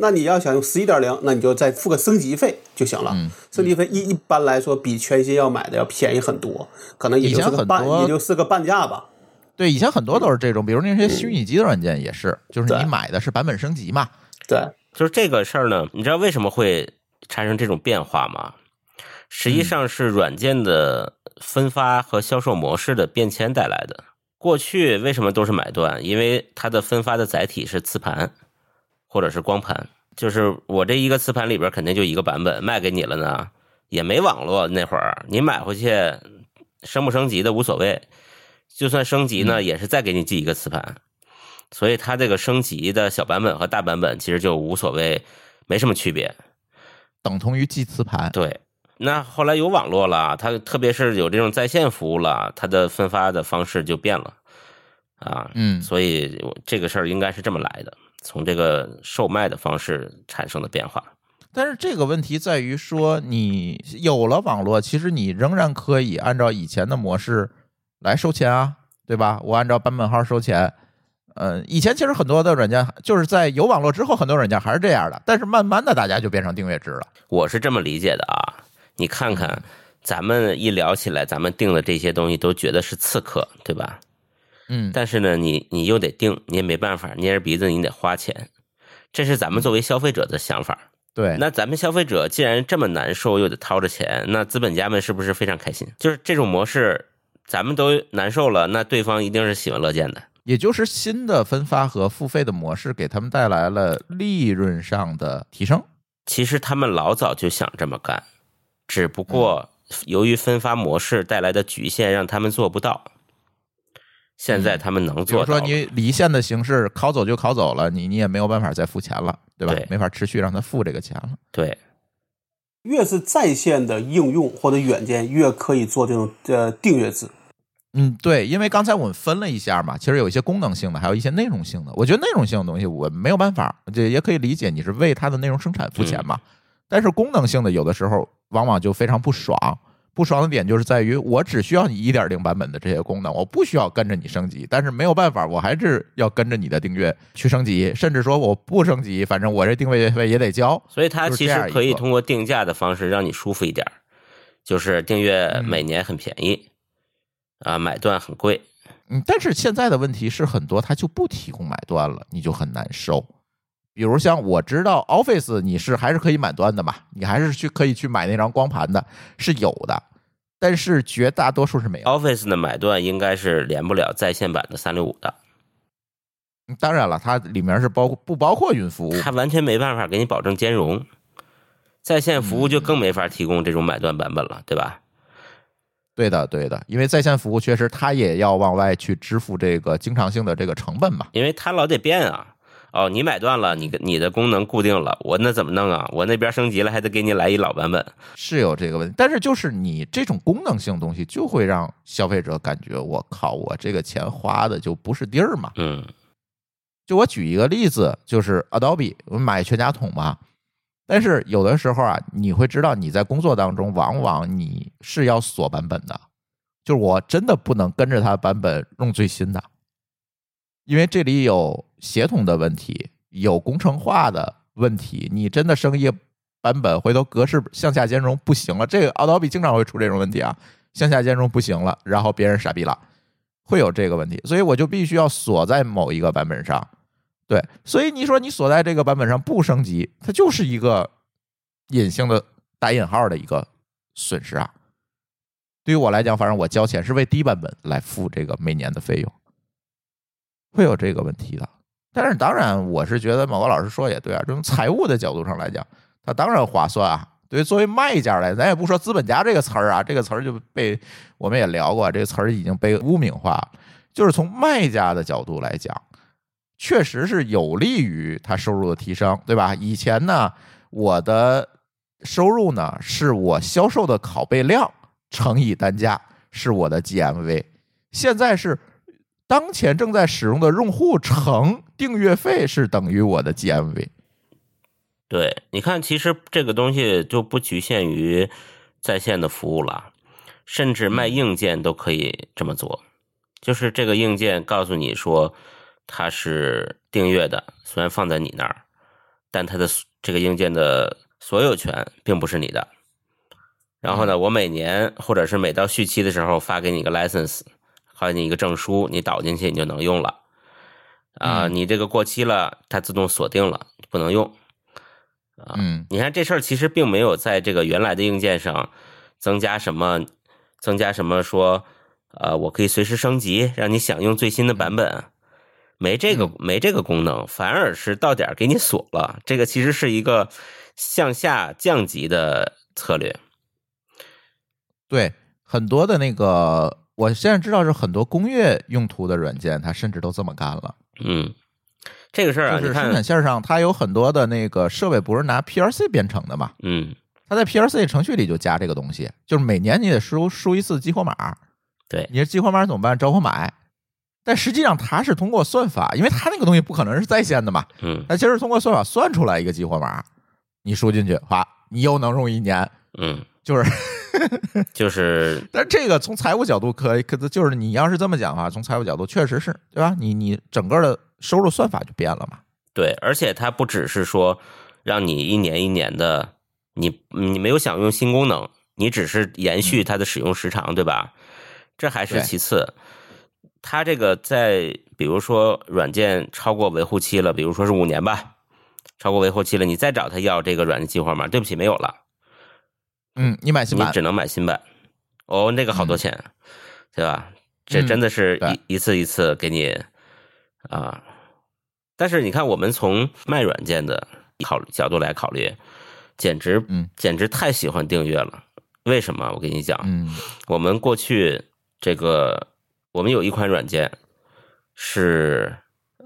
那你要想用十一点零，那你就再付个升级费就行了。嗯，升级费一一般来说比全新要买的要便宜很多，可能也就是个半，也就是个半价吧。对，以前很多都是这种，比如那些虚拟机的软件也是，就是你买的是版本升级嘛。对，就是这个事儿呢，你知道为什么会产生这种变化吗？实际上是软件的分发和销售模式的变迁带来的。过去为什么都是买断？因为它的分发的载体是磁盘或者是光盘，就是我这一个磁盘里边肯定就一个版本卖给你了呢，也没网络那会儿，你买回去升不升级的无所谓，就算升级呢，也是再给你寄一个磁盘，所以它这个升级的小版本和大版本其实就无所谓，没什么区别。等同于寄磁盘。对，那后来有网络了，它特别是有这种在线服务了，它的分发的方式就变了啊。嗯所以这个事儿应该是这么来的，从这个售卖的方式产生的变化。但是这个问题在于说，你有了网络，其实你仍然可以按照以前的模式来收钱啊，对吧？我按照版本号收钱。呃，以前其实很多的软件就是在有网络之后，很多软件还是这样的，但是慢慢的大家就变成订阅制了。我是这么理解的啊，你看看，咱们一聊起来，咱们定的这些东西都觉得是刺客，对吧？嗯，但是呢，你你又得定，你也没办法，捏着鼻子你得花钱，这是咱们作为消费者的想法。对，那咱们消费者既然这么难受，又得掏着钱，那资本家们是不是非常开心？就是这种模式，咱们都难受了，那对方一定是喜闻乐见的。也就是新的分发和付费的模式给他们带来了利润上的提升。其实他们老早就想这么干，只不过由于分发模式带来的局限，让他们做不到。现在他们能比如做到了，说你离线的形式拷走就拷走了，你你也没有办法再付钱了，对吧？对没法持续让他付这个钱了。对越是在线的应用或者软件，越可以做这种呃订阅制。嗯，对，因为刚才我们分了一下嘛，其实有一些功能性的，还有一些内容性的。我觉得内容性的东西我没有办法，这也可以理解，你是为它的内容生产付钱嘛。但是功能性的有的时候往往就非常不爽，不爽的点就是在于我只需要你一点零版本的这些功能，我不需要跟着你升级，但是没有办法，我还是要跟着你的订阅去升级，甚至说我不升级，反正我这定位费也得交。所以它其实可以通过定价的方式让你舒服一点，就是订阅每年很便宜，啊，买断很贵。嗯，但是现在的问题是很多它就不提供买断了，你就很难受。比如像我知道 Office 你是还是可以买断的嘛，你还是去可以去买那张光盘的，是有的，但是绝大多数是没有。Office 的买断应该是连不了在线版的三六五的，当然了，它里面是包括不包括云服务，它完全没办法给你保证兼容。在线服务就更没法提供这种买断版本了，对吧？对的对的，因为在线服务确实它也要往外去支付这个经常性的这个成本嘛。因为它老得变啊。哦，你买断了，你你的功能固定了，我那怎么弄啊？我那边升级了，还得给你来一老版本。是有这个问题，但是就是你这种功能性东西，就会让消费者感觉我靠，我这个钱花的就不是地儿嘛。嗯就我举一个例子，就是 Adobe，我们买全家桶嘛。但是有的时候啊，你会知道你在工作当中，往往你是要锁版本的，就是我真的不能跟着它版本用最新的，因为这里有协同的问题，有工程化的问题。你真的升一个版本，回头格式向下兼容不行了，这个 Adobe 经常会出这种问题啊，向下兼容不行了，然后别人傻逼了，会有这个问题，所以我就必须要锁在某一个版本上。对，所以你说你锁在这个版本上不升级，它就是一个隐性的打引号的一个损失啊。对于我来讲，反正我交钱是为低版本来付这个每年的费用，会有这个问题的。但是当然，我是觉得某个老师说也对啊，从财务的角度上来讲，它当然划算啊。对于作为卖家来，咱也不说资本家这个词儿啊，这个词儿就被我们也聊过，这个词儿已经被污名化。就是从卖家的角度来讲，确实是有利于他收入的提升，对吧？以前呢，我的收入呢是我销售的拷贝量乘以单价是我的 GMV，现在是当前正在使用的用户乘订阅费是等于我的 GMV。对，你看，其实这个东西就不局限于在线的服务了，甚至卖硬件都可以这么做。就是这个硬件告诉你说它是订阅的，虽然放在你那儿，但它的这个硬件的所有权并不是你的。然后呢，我每年或者是每到续期的时候发给你一个 license，发给你一个证书，你导进去你就能用了。啊，嗯你这个过期了，它自动锁定了，不能用。嗯你看这事儿其实并没有在这个原来的硬件上增加什么增加什么说，呃，我可以随时升级，让你享用最新的版本，没这个没这个功能，反而是到点儿给你锁了。这个其实是一个向下降级的策略。对，很多的那个，我现在知道是很多工业用途的软件，它甚至都这么干了。嗯，这个事儿啊，就是生，产线上，它有很多的那个设备不是拿 PLC 编程的嘛？嗯，它在 PLC 程序里就加这个东西，就是每年你得输输一次激活码，对，你这激活码怎么办？找我买。但实际上它是通过算法，因为它那个东西不可能是在线的嘛，嗯它其实是通过算法算出来一个激活码，你输进去，哗，你又能用一年，嗯，就是。就是 但这个从财务角度可以，可就是你要是这么讲的话，从财务角度确实是对吧？你你整个的收入算法就变了嘛。对，而且它不只是说让你一年一年的，你你没有享用新功能，你只是延续它的使用时长，对吧？这还是其次。它这个在比如说软件超过维护期了，比如说是五年吧，超过维护期了，你再找他要这个软件激活码，对不起，没有了，嗯，你买新版你只能买新版。哦，那个好多钱，对吧？这真的是嗯一一次一次给你啊。但是你看，我们从卖软件的考角度来考虑，简直嗯简直太喜欢订阅了。为什么？我跟你讲，嗯我们过去这个，我们有一款软件是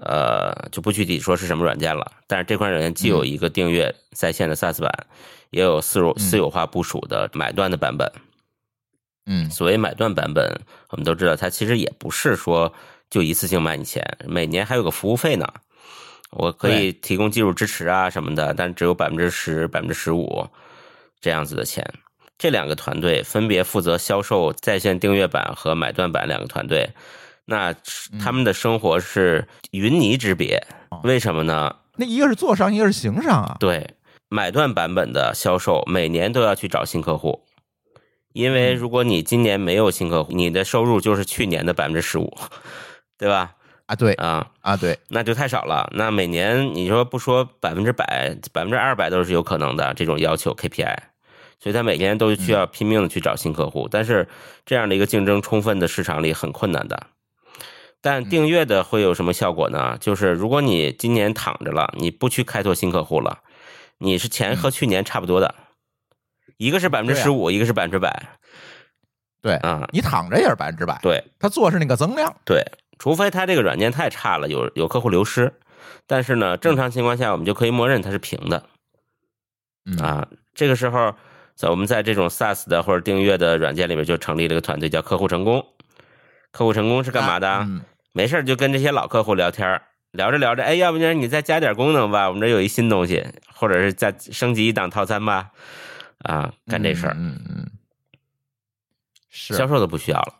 呃，就不具体说是什么软件了，但是这款软件既有一个订阅在线的 SaaS 版，也有私有私有化部署的买断的版本。嗯所谓买断版本，我们都知道，它其实也不是说就一次性卖你钱，每年还有个服务费呢。我可以提供技术支持啊什么的，但只有百分之十、百分之十五这样子的钱。这两个团队分别负责销售在线订阅版和买断版两个团队，那他们的生活是云泥之别。为什么呢？那一个是做商，一个是行商啊。对，买断版本的销售每年都要去找新客户，因为如果你今年没有新客户，你的收入就是去年的百分之十五，对吧？啊，对啊，啊，对，那就太少了。那每年你说不说百分之百，百分之二百都是有可能的这种要求 KPI，所以他每年都需要拼命的去找新客户，但是这样的一个竞争充分的市场里很困难的。但订阅的会有什么效果呢？就是如果你今年躺着了，你不去开拓新客户了，你是前和去年差不多的，一个是百分之十五，一个是百分之百对啊。你躺着也是百分之百，对他做是那个增量。对，除非它这个软件太差了，有有客户流失，但是呢，正常情况下我们就可以默认它是平的嗯啊。这个时候，在我们在这种 SaaS 的或者订阅的软件里面就成立了一个团队，叫客户成功。客户成功是干嘛的？嗯没事儿就跟这些老客户聊天儿聊着聊着，哎，要不然你再加点功能吧，我们这有一新东西，或者是再升级一档套餐吧，啊，干这事儿，嗯嗯嗯，是销售都不需要了，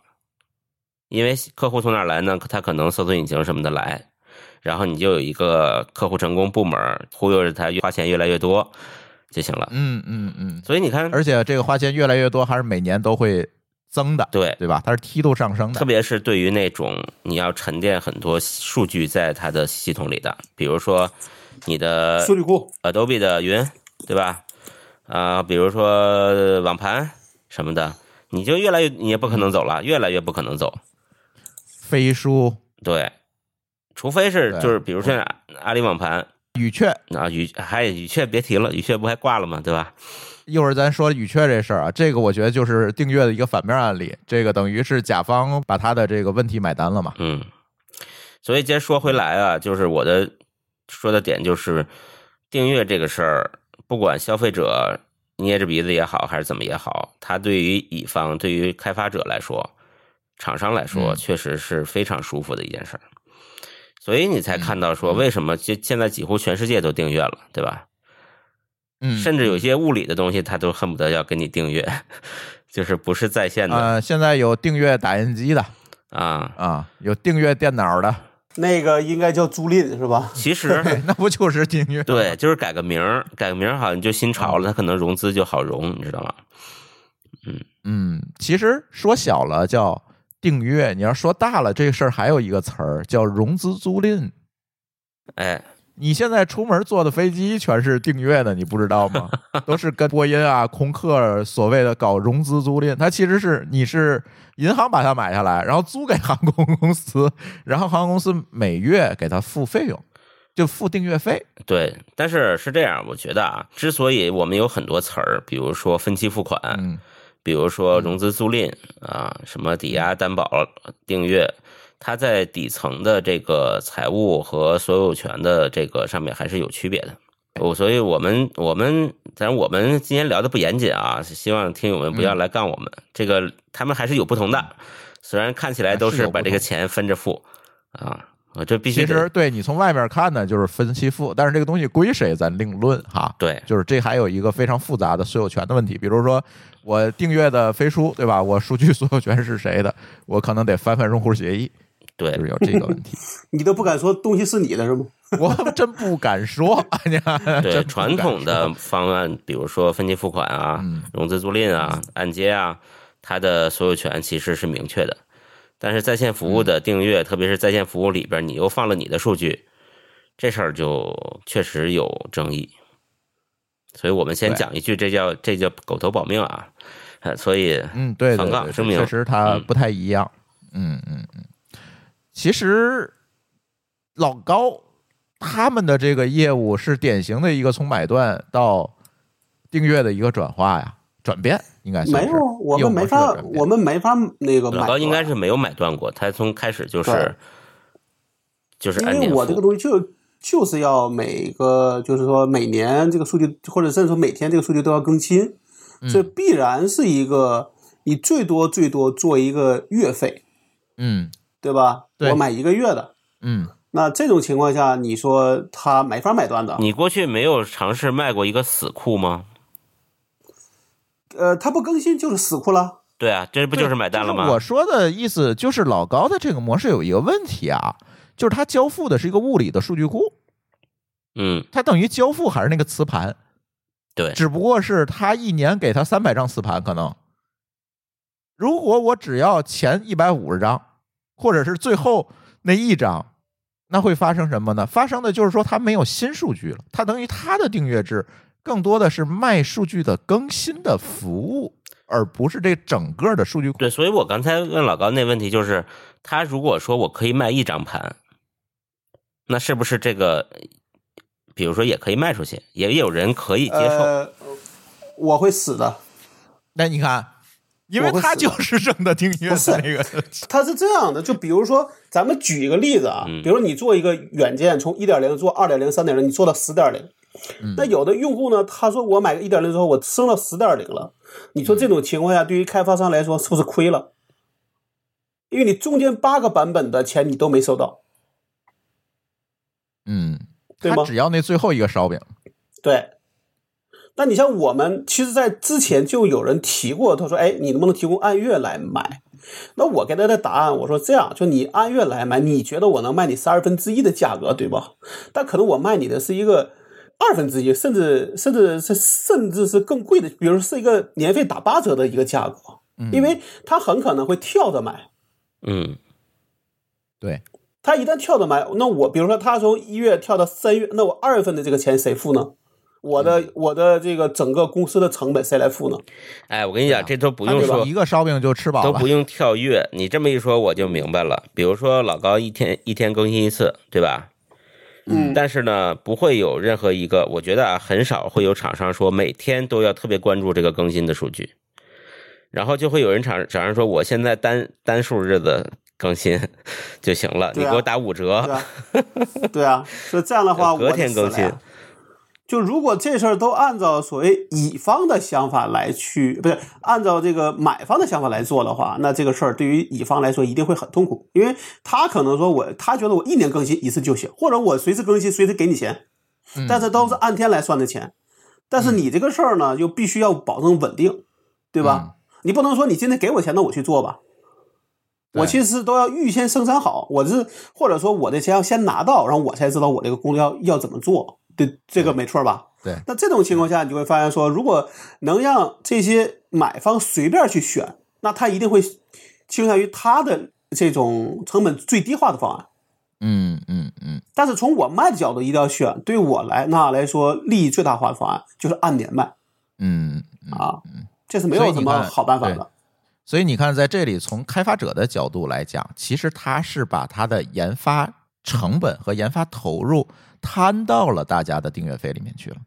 因为客户从哪儿来呢？他可能搜索引擎什么的来，然后你就有一个客户成功部门，忽悠着他花钱越来越多就行了。嗯嗯嗯，所以你看，而且这个花钱越来越多，还是每年都会增的，对，对吧？它是梯度上升的。特别是对于那种你要沉淀很多数据在它的系统里的，比如说你的数据库 Adobe 的云，对吧？啊、比如说网盘什么的，你就越来越你也不可能走了，越来越不可能走。飞书、对，除非是就是比如说阿里网盘语雀，啊，语还语雀别提了，语雀不还挂了吗？对吧？一会儿咱说语雀这事儿啊，这个我觉得就是订阅的一个反面案例，这个等于是甲方把他的这个问题买单了嘛。嗯，所以接着说回来啊，就是我的说的点就是订阅这个事儿，不管消费者捏着鼻子也好，还是怎么也好，它对于乙方、对于开发者来说、厂商来说，嗯确实是非常舒服的一件事儿。所以你才看到说，嗯为什么现现在几乎全世界都订阅了，对吧？嗯，甚至有些物理的东西，他都恨不得要给你订阅，就是不是在线的呃，现在有订阅打印机的啊。啊，有订阅电脑的，那个应该叫租赁是吧？其实，那不就是订阅？对，就是改个名儿，改个名儿好像就新潮了，它可能融资就好融，你知道吗？嗯，其实说小了叫订阅，你要说大了，这个事儿还有一个词儿叫融资租赁。哎，你现在出门坐的飞机全是订阅的，你不知道吗？都是跟波音啊、空客所谓的搞融资租赁，它其实是你是银行把它买下来，然后租给航空公司，然后航空公司每月给他付费用，就付订阅费。对，但是是这样，我觉得啊，之所以我们有很多词儿，比如说分期付款，嗯比如说融资租赁啊，什么抵押担保、订阅，它在底层的这个财务和所有权的这个上面还是有区别的。我所以，我们我们，当然我们今天聊的不严谨啊，希望听友们不要来杠我们。这个他们还是有不同的，虽然看起来都是把这个钱分着付啊，我这必须其实对你从外面看呢，就是分期付，但是这个东西归谁咱另论哈。对就是这还有一个非常复杂的所有权的问题，比如说我订阅的飞书，对吧？我数据所有权是谁的？我可能得翻翻用户协议，对就是有这个问题。你都不敢说东西是你的是吗？我真不敢说，对传统的方案，比如说分期付款啊、嗯融资租赁啊、按揭啊，它的所有权其实是明确的。但是在线服务的订阅，特别是在线服务里边，你又放了你的数据，这事儿就确实有争议。所以我们先讲一句，这叫这叫狗头保命啊。呃 所以嗯，对对反对对，杠声明确实它嗯不太一样。嗯嗯嗯，其实老高他们的这个业务是典型的一个从买断到订阅的一个转化呀，转变应该是没有，我们没法我们没法那个买老高应该是没有买断过，他从开始就是就是因为我这个。东西就就是要每个，就是说每年这个数据，或者甚至说每天这个数据都要更新，嗯这必然是一个你最多最多做一个月费，嗯对吧？对我买一个月的，嗯，那这种情况下，你说他没法买断的，你过去没有尝试卖过一个死库吗？呃，他不更新就是死库了。对啊，这不就是买单了吗？我说的意思就是老高的这个模式有一个问题啊，就是他交付的是一个物理的数据库，嗯，他等于交付还是那个磁盘，对，只不过是他一年给他三百张磁盘，可能如果我只要前一百五十张，或者是最后那一张，那会发生什么呢？发生的就是说它没有新数据了，它等于它的订阅制更多的是卖数据的更新的服务，而不是这整个的数据库。对，所以我刚才问老高那问题就是，他如果说我可以卖一张盘，那是不是这个，比如说也可以卖出去，也有人可以接受？呃，我会死的。那你看，因为他就是挣的订阅不是的那个，它是这样的，就比如说，咱们举一个例子啊，嗯比如你做一个软件，从一点零做二点零、三点零，你做到十点零。嗯那有的用户呢，他说我买个一点零之后，我升到十点零了。你说这种情况下，对于开发商来说，是不是亏了？因为你中间八个版本的钱你都没收到，嗯，对吗只要那最后一个烧饼，对。那你像我们，其实，在之前就有人提过，他说：“哎，你能不能提供按月来买？”那我给他的答案，我说这样，就你按月来买，你觉得我能卖你十二分之一的价格，对吧？但可能我卖你的是一个二分之一，甚至甚至是甚至是更贵的，比如是一个年费打八折的一个价格，因为他很可能会跳着买。嗯，对，他一旦跳着买，那我比如说他从一月跳到三月，那我二月份的这个钱谁付呢？我的我的这个整个公司的成本谁来付呢？哎，我跟你讲，这都不用说一，个烧饼就吃饱了都不。用跳跃。你这么一说，我就明白了。比如说老高一天一天更新一次，对吧？嗯但是呢，不会有任何一个，我觉得啊，很少会有厂商说每天都要特别关注这个更新的数据，然后就会有人厂厂商说，我现在单单数日子更新就行了，你给我打五折对，啊，对啊，所以这样的话，隔天更新。就如果这事儿都按照所谓乙方的想法来去，不是按照这个买方的想法来做的话，那这个事儿对于乙方来说一定会很痛苦，因为他可能说我他觉得我一年更新一次就行，或者我随时更新随时给你钱，嗯但是都是按天来算的钱。但是你这个事儿呢，就必须要保证稳定，对吧？你不能说你今天给我钱，那我去做吧。我其实都要预先生产好，我是或者说我的钱要先拿到，然后我才知道我这个工作要要怎么做。对，这个没错吧？对，那这种情况下，你就会发现说，如果能让这些买方随便去选，那他一定会倾向于他的这种成本最低化的方案。嗯嗯嗯，但是从我卖的角度一定要选，对我来那来说利益最大化的方案就是按年卖嗯嗯啊，这是没有什么好办法的。所以你看，在这里从开发者的角度来讲，其实他是把他的研发成本和研发投入摊到了大家的订阅费里面去了。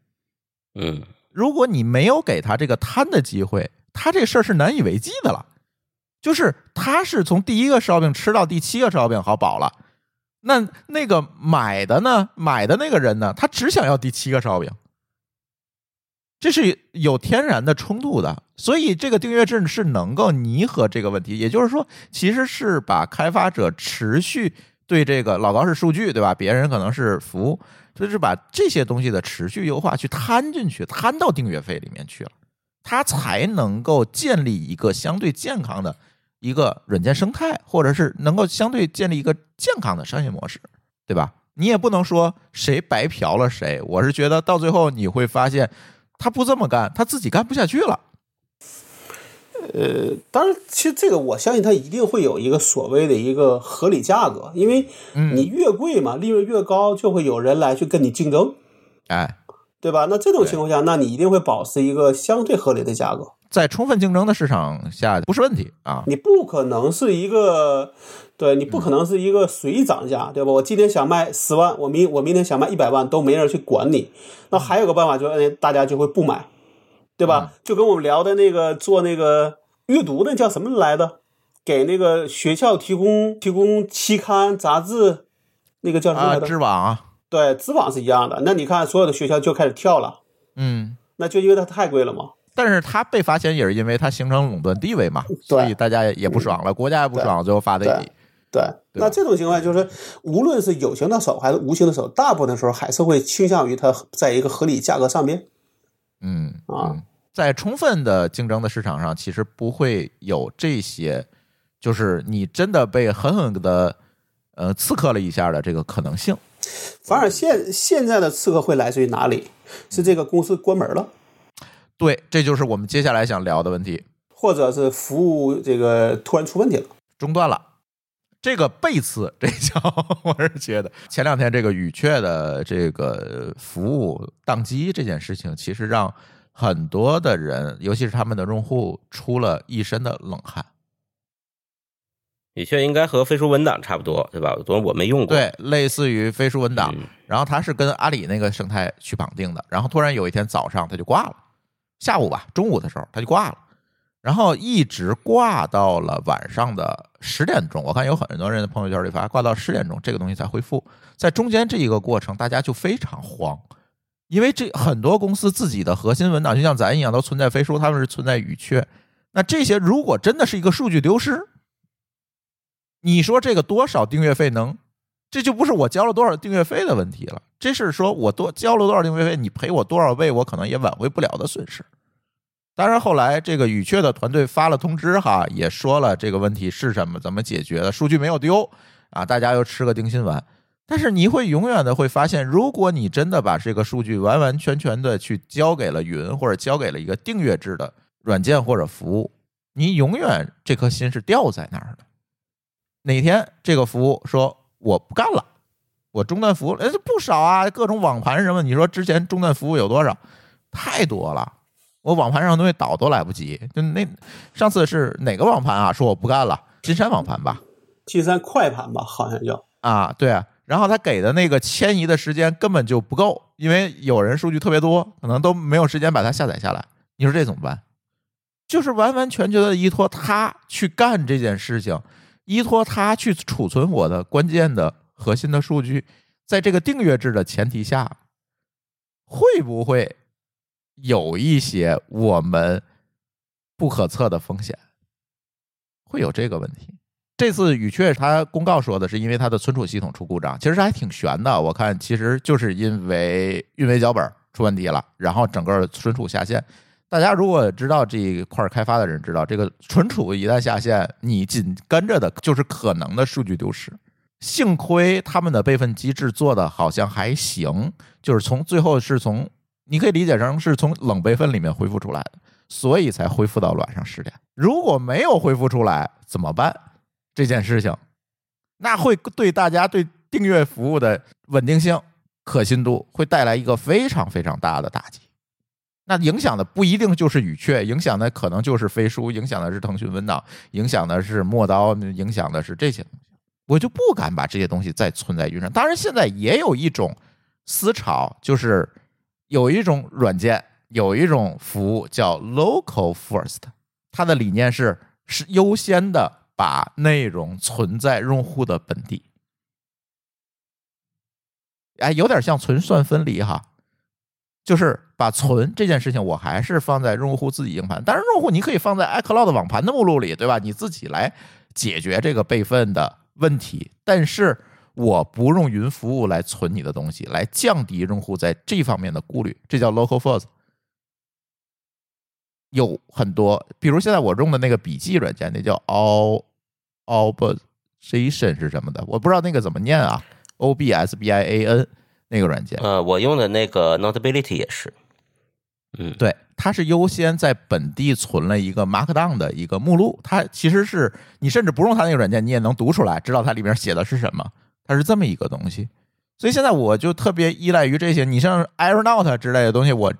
嗯，如果你没有给他这个摊的机会，他这事儿是难以为继的了。就是他是从第一个烧饼吃到第七个烧饼，好饱了。那那个买的呢？买的那个人呢？他只想要第七个烧饼，这是有天然的冲突的。所以这个订阅制是能够弥合这个问题，也就是说，其实是把开发者持续对这个老高是数据，对吧？别人可能是服务，就是把这些东西的持续优化去摊进去，摊到订阅费里面去了，它才能够建立一个相对健康的一个软件生态，或者是能够相对建立一个健康的商业模式，对吧？你也不能说谁白嫖了谁，我是觉得到最后你会发现，他不这么干，他自己干不下去了。呃，当然，其实这个我相信它一定会有一个所谓的一个合理价格，因为你越贵嘛，利润越高，就会有人来去跟你竞争，哎，对吧？那这种情况下，那你一定会保持一个相对合理的价格，在充分竞争的市场下不是问题啊。你不可能是一个，对你不可能是一个随意涨价，对吧？我今天想卖十万，我明我明天想卖一百万，都没人去管你。那还有个办法就是，哎大家就会不买，对吧？就跟我们聊的那个做那个阅读的叫什么来的，给那个学校提供提供期刊杂志，那个叫什么啊，来着？知网啊，对，知网是一样的。那你看，所有的学校就开始跳了，嗯，那就因为它太贵了嘛。但是它被罚钱也是因为它形成垄断地位嘛，所以大家也也不爽了，国家也不爽，最后罚的对你。对，那这种情况就是，无论是有形的手还是无形的手，大部分的时候还是会倾向于它在一个合理价格上面。嗯啊嗯，在充分的竞争的市场上，其实不会有这些，就是你真的被狠狠的呃刺客了一下的这个可能性。反而现现在的刺客会来自于哪里？是这个公司关门了，对，这就是我们接下来想聊的问题，或者是服务这个突然出问题了。中断了。这个背刺，这叫我是觉得前两天这个语雀的这个服务宕机这件事情，其实让很多的人，尤其是他们的用户，出了一身的冷汗。语雀应该和飞书文档差不多，对吧？我我没用过。对，类似于飞书文档，嗯然后它是跟阿里那个生态去绑定的，然后突然有一天早上它就挂了，下午吧，中午的时候它就挂了，然后一直挂到了晚上的十点钟。我看有很多人的朋友圈里发，挂到十点钟这个东西才恢复，在中间这一个过程，大家就非常慌，因为这很多公司自己的核心文档就像咱一样，都存在飞书，他们是存在语雀。那这些如果真的是一个数据丢失，你说这个多少订阅费能？这就不是我交了多少订阅费的问题了，这是说我多交了多少订阅费，你赔我多少倍，我可能也挽回不了的损失。当然，后来这个语雀的团队发了通知，哈，也说了这个问题是什么，怎么解决的，数据没有丢啊，大家又吃个定心丸。但是你会永远的会发现，如果你真的把这个数据完完全全的去交给了云，或者交给了一个订阅制的软件或者服务，你永远这颗心是吊在那儿的。哪天这个服务说我不干了，我中断服务，哎，这不少啊，各种网盘什么，你说之前中断服务有多少？太多了，我网盘上东西导都来不及。就那上次是哪个网盘啊？说我不干了，金山网盘吧？，T 三快盘吧，好像叫。啊，对啊。然后他给的那个迁移的时间根本就不够，因为有人数据特别多，可能都没有时间把它下载下来。你说这怎么办？就是完完全全的依托他去干这件事情，依托他去储存我的关键的核心的数据，在这个订阅制的前提下，会不会有一些我们不可测的风险？会有这个问题。这次宇雀它公告说的是因为它的存储系统出故障，其实还挺悬的。我看其实就是因为运维脚本出问题了，然后整个存储下线。大家如果知道这一块开发的人知道，这个存储一旦下线，你紧跟着的就是可能的数据丢失。幸亏他们的备份机制做的好像还行，就是从最后是从你可以理解成是从冷备份里面恢复出来的，所以才恢复到晚上十点。如果没有恢复出来怎么办？这件事情，那会对大家对订阅服务的稳定性、可信度会带来一个非常非常大的打击。那影响的不一定就是语雀，影响的可能就是飞书，影响的是腾讯文档，影响的是陌刀，影响的是这些东西。我就不敢把这些东西再存在云上。当然，现在也有一种思潮，就是有一种软件，有一种服务叫 local first，它的理念是是优先的把内容存在用户的本地。哎，有点像存算分离哈，就是把存这件事情，我还是放在用户自己硬盘。当然，用户你可以放在 iCloud 网盘的目录里，对吧？你自己来解决这个备份的问题。但是我不用云服务来存你的东西，来降低用户在这方面的顾虑，这叫 local first。有很多，比如现在我用的那个笔记软件，那叫 All Obsession 是什么的？我不知道那个怎么念啊，O B S B I A N 那个软件。呃，我用的那个 Notability 也是，嗯，对，它是优先在本地存了一个 Markdown 的一个目录，它其实是你甚至不用它那个软件，你也能读出来，知道它里面写的是什么，它是这么一个东西。所以现在我就特别依赖于这些，你像 AirNote 之类的东西，我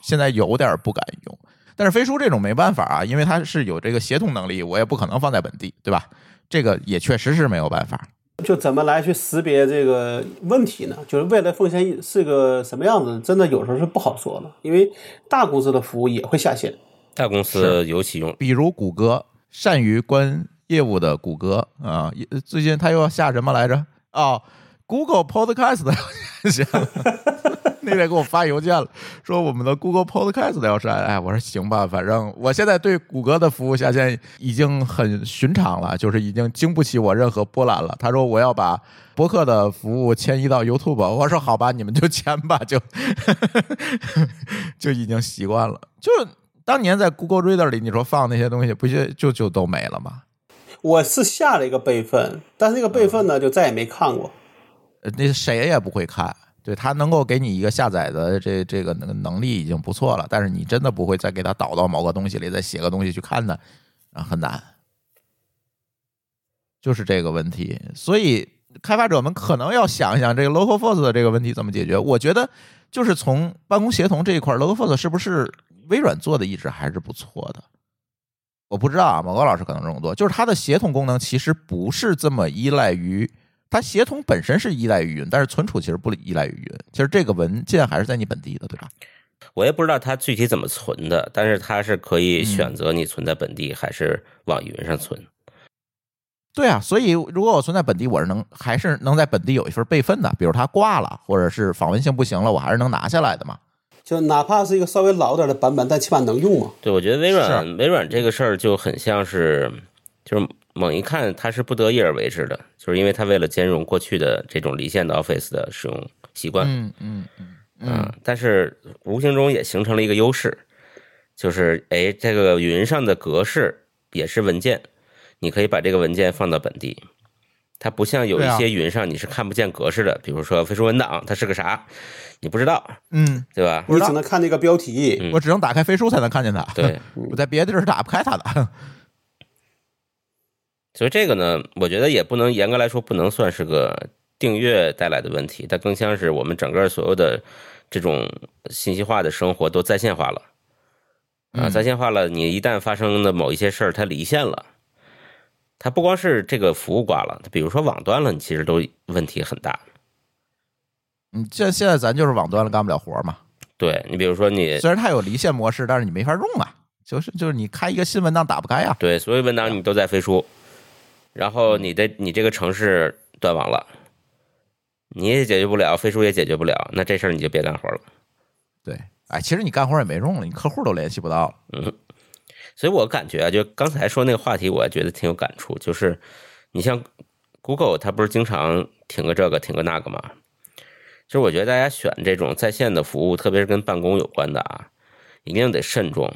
现在有点不敢用。但是飞书这种没办法啊，因为它是有这个协同能力，我也不可能放在本地，对吧？这个也确实是没有办法。就怎么来去识别这个问题呢？就是未来风险是个什么样子，真的有时候是不好说的，因为大公司的服务也会下线。大公司尤其用，比如谷歌，善于关业务的谷歌啊，最近他又要下什么来着？哦，Google Podcast 要下 那天给我发邮件了，说我们的 Google Podcast 要删。哎，我说行吧，反正我现在对谷歌的服务下线已经很寻常了，就是已经经不起我任何波澜了。他说我要把博客的服务迁移到 YouTube，我说好吧，你们就迁吧，就 就已经习惯了。就当年在 Google Reader 里，你说放那些东西，不就就就都没了吗？我是下了一个备份，但是那个备份呢，就再也没看过。呃，那谁也不会看。对它能够给你一个下载的这这个能能力已经不错了，但是你真的不会再给它导到某个东西里，再写个东西去看的啊，很难，就是这个问题。所以开发者们可能要想一想这个 localforce 的这个问题怎么解决。我觉得就是从办公协同这一块，localforce 是不是微软做的一直还是不错的？我不知道啊，某高老师可能这么做，就是它的协同功能其实不是这么依赖于。它协同本身是依赖于云，但是存储其实不依赖于云。其实这个文件还是在你本地的，对吧？我也不知道它具体怎么存的，但是它是可以选择你存在本地还是往云上存。对啊，所以如果我存在本地，我是能还是能在本地有一份备份的。比如它挂了，或者是访问性不行了，我还是能拿下来的嘛。就哪怕是一个稍微老点的版本，但起码能用嘛。对，我觉得微软微软这个事儿就很像是就是。猛一看，它是不得已而为之的，就是因为它为了兼容过去的这种离线的 Office 的使用习惯。嗯嗯嗯嗯。但是无形中也形成了一个优势，就是哎，这个云上的格式也是文件，你可以把这个文件放到本地。它不像有一些云上你是看不见格式的，比如说飞书文档，它是个啥，你不知道。嗯，对吧？你只能看那个标题，我只能打开飞书才能看见它。对，我在别的地儿是打不开它的。所以这个呢，我觉得也不能严格来说不能算是个订阅带来的问题，它更像是我们整个所有的这种信息化的生活都在线化了啊，在线化了。你一旦发生的某一些事儿，它离线了，它不光是这个服务挂了，它比如说网端了，你其实都问题很大。你这现在咱就是网端了，干不了活嘛。对你比如说你虽然它有离线模式，但是你没法用啊，就是就是你开一个新文档打不开呀。对，所有文档你都在飞书。然后你的你这个城市断网了，你也解决不了，飞书也解决不了，那这事儿你就别干活了。对，哎，其实你干活也没用了，你客户都联系不到了。嗯，所以我感觉啊，就刚才说那个话题，我也觉得挺有感触。就是你像 Google，它不是经常停个这个停个那个嘛？就是我觉得大家选这种在线的服务，特别是跟办公有关的啊，一定得慎重。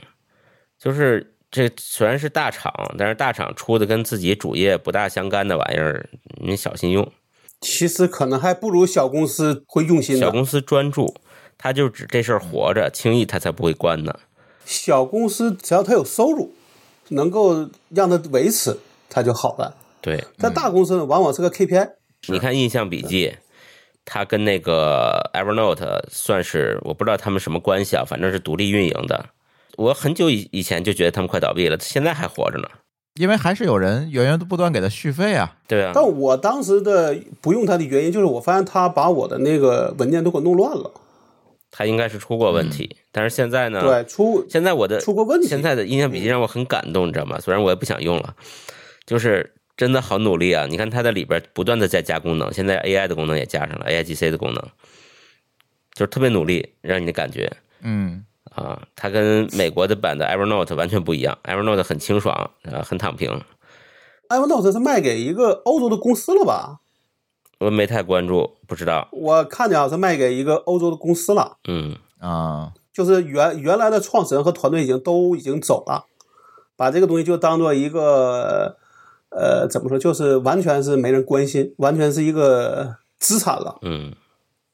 就是。这虽然是大厂，但是大厂出的跟自己主业不大相干的玩意儿，你小心用。其实可能还不如小公司会用心。小公司专注，他就指这事儿活着，轻易他才不会关呢。小公司只要它有收入，能够让它维持，它就好了。对，在大公司呢，往往是个 KPI，你看印象笔记，它跟那个 Evernote 算是我不知道他们什么关系啊，反正是独立运营的。我很久以以前就觉得他们快倒闭了，现在还活着呢。因为还是有人源源不断给他续费啊。对啊，但我当时的不用它的原因就是我发现他把我的那个文件都给弄乱了。他应该是出过问题，但是现在呢？对，出现在我的出过问题。现在的印象笔记让我很感动，你知道吗？虽然我也不想用了，就是真的好努力啊！你看它在里边不断的在加功能，现在 AI 的功能也加上了，AIGC 的功能，就是特别努力，让你的感觉，嗯啊，它跟美国的版的 Evernote 完全不一样，Evernote 很清爽，啊，很躺平。Evernote 是卖给一个欧洲的公司了吧？我没太关注，不知道。我看见啊是卖给一个欧洲的公司了，嗯啊，就是原原来的创始人和团队已经都已经走了，把这个东西就当做一个呃怎么说，就是完全是没人关心，完全是一个资产了。嗯，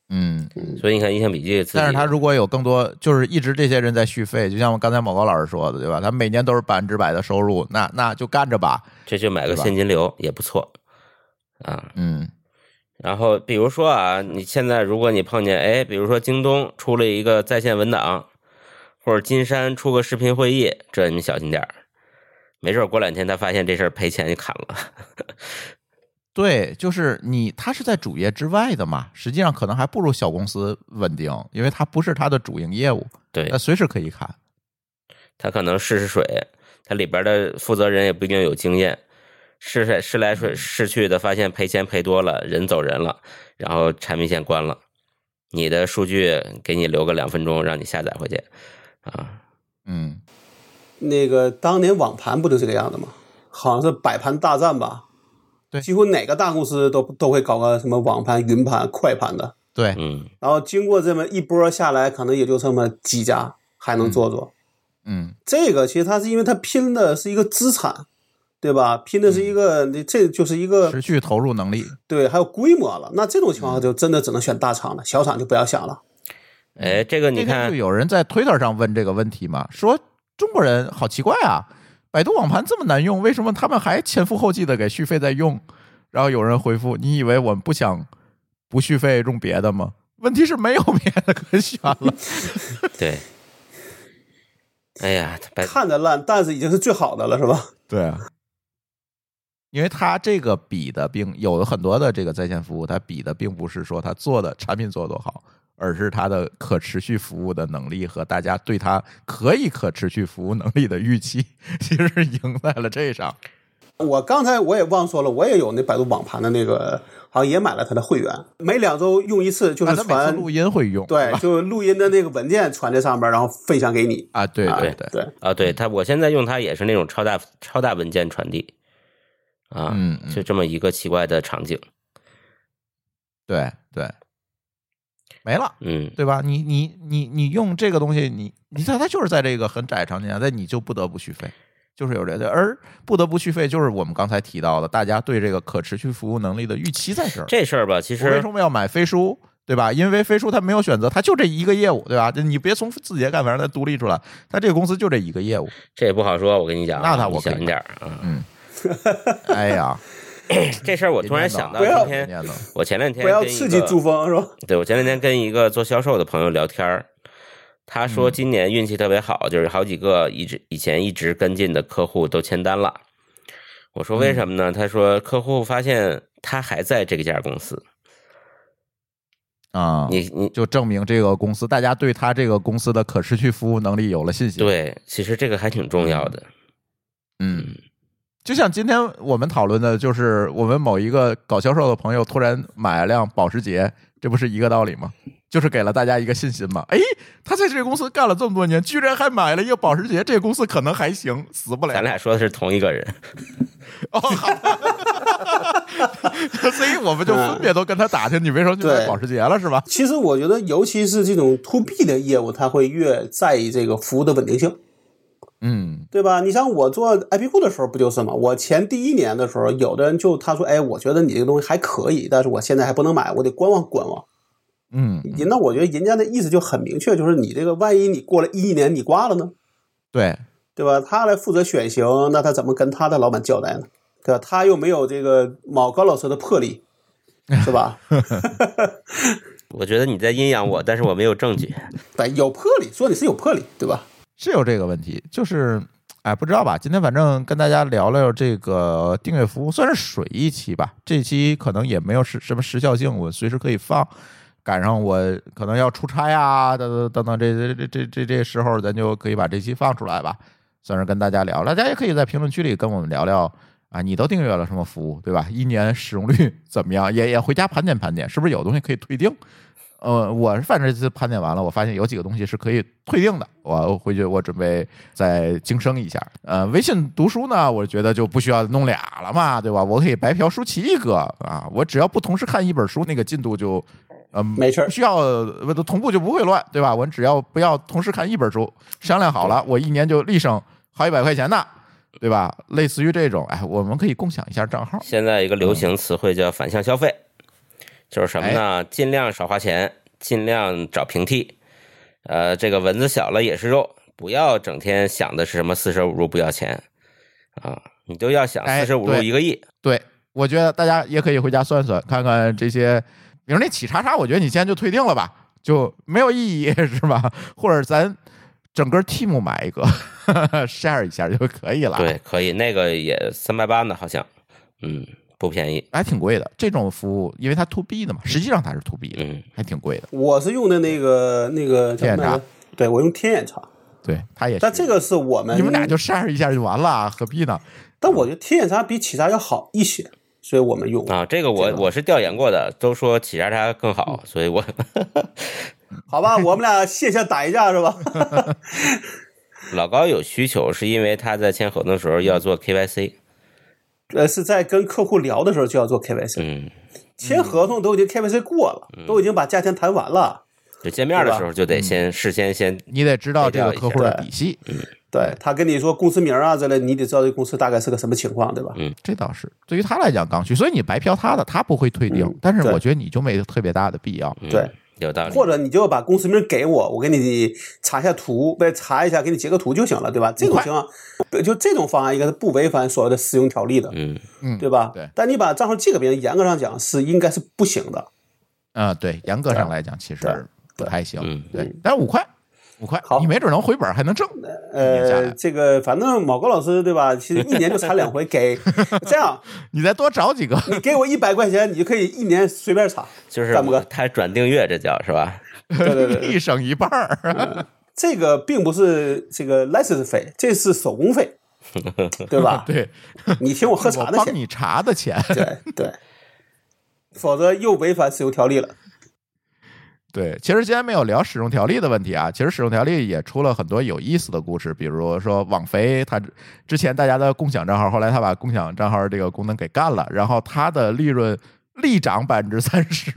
嗯，所以你看印象笔记，但是他如果有更多，就是一直这些人在续费，就像我刚才某高老师说的，对吧？他每年都是百分之百的收入，那那就干着吧。这就买个现金流也不错啊。嗯然后比如说啊，你现在如果你碰见哎，比如说京东出了一个在线文档，或者金山出个视频会议，这你小心点儿，没准儿过两天他发现这事儿赔钱就砍了。对，就是你，他是在主业之外的嘛，实际上可能还不如小公司稳定，因为它不是他的主营业务，对那随时可以砍。他可能试试水，他里边的负责人也不一定有经验，试来试来试试去的，发现赔钱赔多了，人走人了，然后产品线关了，你的数据给你留个两分钟，让你下载回去啊。嗯，那个当年网盘不就这个样子吗？好像是百盘大战吧？对几乎哪个大公司都都会搞个什么网盘、云盘、快盘的。对，嗯，然后经过这么一波下来，可能也就这么几家还能做做。嗯这个其实它是因为它拼的是一个资产，对吧？拼的是一个，这就是一个持续投入能力。对，还有规模了。那这种情况下就真的只能选大厂了，小厂就不要想了。哎，这个你看那天就，有人在 Twitter 上问这个问题嘛，说中国人好奇怪啊，百度网盘这么难用，为什么他们还前赴后继的给续费在用？然后有人回复：“你以为我们不想不续费用别的吗？问题是没有别的可选了。对，哎呀，看着烂，但是已经是最好的了，是吧？”对啊，因为它这个比的并有很多的这个在线服务，它比的并不是说它做的产品做得多好，而是它的可持续服务的能力和大家对它可以可持续服务能力的预期，其实赢在了这上。我刚才我也忘说了，我也有那百度网盘的那个，好像也买了它的会员，每两周用一次，就是传录音会用，对，就录音的那个文件传在上边，然后分享给你。啊，对啊对对，对，啊，对他，我现在用它也是那种超大超大文件传递啊，嗯嗯就这么一个奇怪的场景，对对，没了。嗯，对吧？你你你你用这个东西，你你看它就是在这个很窄的场景下，那你就不得不续费，就是有这个，而不得不续费，就是我们刚才提到的，大家对这个可持续服务能力的预期在这儿。这事儿吧，其实为什么要买飞书？对吧？因为飞书它没有选择，它就这一个业务，对吧？你别从字节干，反正它独立出来，它这个公司就这一个业务。这也不好说，我跟你讲啊，那他我可以小心点儿啊。嗯，哎呀，这事儿我突然想到，今天我前两天不要刺激个珠峰，是吧？对我前两天跟一个做销售的朋友聊天儿，他嗯说今年运气特别好，就是好几个一直以前一直跟进的客户都签单了。我说为什么嗯呢？他说客户发现他还在这家公司，啊，你你就证明这个公司，大家对他这个公司的可持续服务能力有了信心。，对，其实这个还挺重要的。嗯，就像今天我们讨论的，就是我们某一个搞销售的朋友突然买了辆保时捷，这不是一个道理吗？就是给了大家一个信心嘛。哎，他在这个公司干了这么多年，居然还买了一个保时捷，这个公司可能还行，死不了。咱俩说的是同一个人，哦，所以我们就分别都跟他打听，你为什么去买保时捷了，是吧？其实我觉得，尤其是这种 to B 的业务，他会越在意这个服务的稳定性，嗯对吧？你像我做 IP 库的时候，不就是吗？我前第一年的时候，有的人就他说，哎，我觉得你这个东西还可以，但是我现在还不能买，我得观望观望。嗯，那我觉得人家的意思就很明确，就是你这个万一你过了一年你挂了呢，对，对吧？他来负责选型，那他怎么跟他的老板交代呢？对吧？他又没有这个某高老师的魄力，是吧？我觉得你在阴阳我，但是我没有证据。对，有魄力，说你是有魄力，对吧？是有这个问题，就是哎，不知道吧？今天反正跟大家聊聊这个订阅服务，算是水一期吧。这期可能也没有时什么时效性，我随时可以放。赶上我可能要出差啊，等等等等，这这这这这这时候，咱就可以把这期放出来吧，算是跟大家聊。大家也可以在评论区里跟我们聊聊啊，你都订阅了什么服务，对吧？一年使用率 怎么样？也也回家盘点盘点，是不是有东西可以退订？呃，我反正这次盘点完了，我发现有几个东西是可以退订的。我回去我准备再精升一下。呃，微信读书呢，我觉得就不需要弄俩了嘛，对吧？我可以白嫖舒淇一个啊，我只要不同时看一本书，那个进度就呃没事儿不需要同步就不会乱，对吧？我只要不要同时看一本书，商量好了，我一年就立省好几百块钱呢，对吧？类似于这种，哎，我们可以共享一下账号。现在一个流行词汇叫反向消费，就是什么呢？尽量少花钱，尽量找平替。呃，这个蚊子小了也是肉，不要整天想的是什么四舍五入不要钱啊，你都要想哎四舍五入一个亿。对，我觉得大家也可以回家算算，看看这些，比如那企查查，我觉得你现在就退订了吧，就没有意义 是吧？或者咱整个 team 买一个 share 一下就可以了，对，，可以，那个也三百八呢，好像，嗯，不便宜。还挺贵的。这种服务，因为它 to B 的嘛，实际上它是 to B 的，嗯，还挺贵的。我是用的那个那个叫什么来天眼查？对我用天眼查，对，它也是。但这个是我们你们俩就 share 一下就完了，何必呢？但我觉得天眼查比企查要好一些，所以我们用。啊，这个我我是调研过的，都说企查查更好，所以我 好吧，我们俩线下打一架是吧？老高有需求，是因为他在签合同的时候要做 KYC，呃，是在跟客户聊的时候就要做 KYC，嗯，签合同都已经 KYC 过了，都已经把价钱谈完了。就见面的时候就得先事先先你得知道这个客户的底细，嗯对他跟你说公司名啊之类，你得知道这个公司大概是个什么情况，对吧？嗯这倒是对于他来讲刚需，所以你白嫖他的，他不会退订。但是我觉得你就没特别大的必要。嗯对，有道理，或者你就把公司名给我，我给你查一下图，对，查一下，给你截个图就行了，对吧？这种情况，就这种方案应该是不违反所谓的使用条例的，嗯，嗯，对吧？对但你把账号借给别人，严格上讲是应该是不行的。啊，对，严格上来讲其对实不太行嗯。对，但是五块，五块好，你没准能回本，还能挣。呃，这个反正毛高老师对吧？其实一年就查两回，给 这样，你再多找几个，你给我一百块钱，你就可以一年随便查。就是干不干他转订阅，这叫是吧？对对对对 一省一半儿。这个并不是这个 license 费，这是手工费，对吧？对，你请我喝茶的钱，帮你查的钱。对对，否则又违反石油条例了。对，其实今天没有聊使用条例的问题啊，其实使用条例也出了很多有意思的故事，比如说网飞，它之前大家的共享账号，后来他把共享账号这个功能给干了，然后它的利润力涨百分之三十，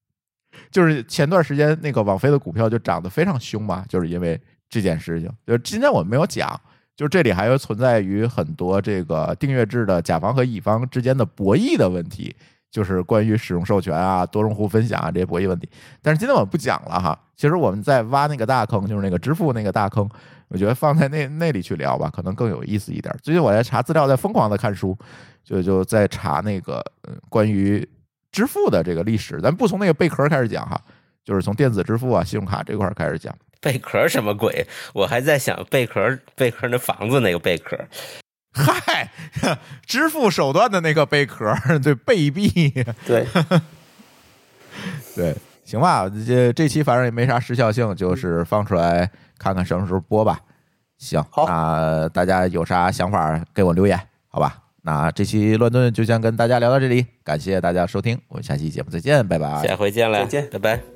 就是前段时间那个网飞的股票就涨得非常凶嘛，就是因为这件事情。就今天我们没有讲，就这里还有存在于很多这个订阅制的甲方和乙方之间的博弈的问题。就是关于使用授权啊、多用户分享啊这些博弈问题，但是今天我们不讲了哈。其实我们在挖那个大坑，就是那个支付那个大坑，我觉得放在那那里去聊吧，可能更有意思一点。最近我在查资料，在疯狂的看书，就就在查那个关于支付的这个历史。咱不从那个贝壳开始讲哈，就是从电子支付啊、信用卡这块儿开始讲。贝壳什么鬼？我还在想贝壳，贝壳那房子那个贝壳，嗨，支付手段的那个贝壳，对贝币，对，对，行吧，这这期反正也没啥时效性，就是放出来看看什么时候播吧。行，好那大家有啥想法给我留言，好吧？那这期乱炖就先跟大家聊到这里，感谢大家收听，我们下期节目再见，拜拜。下回见了，再见拜拜。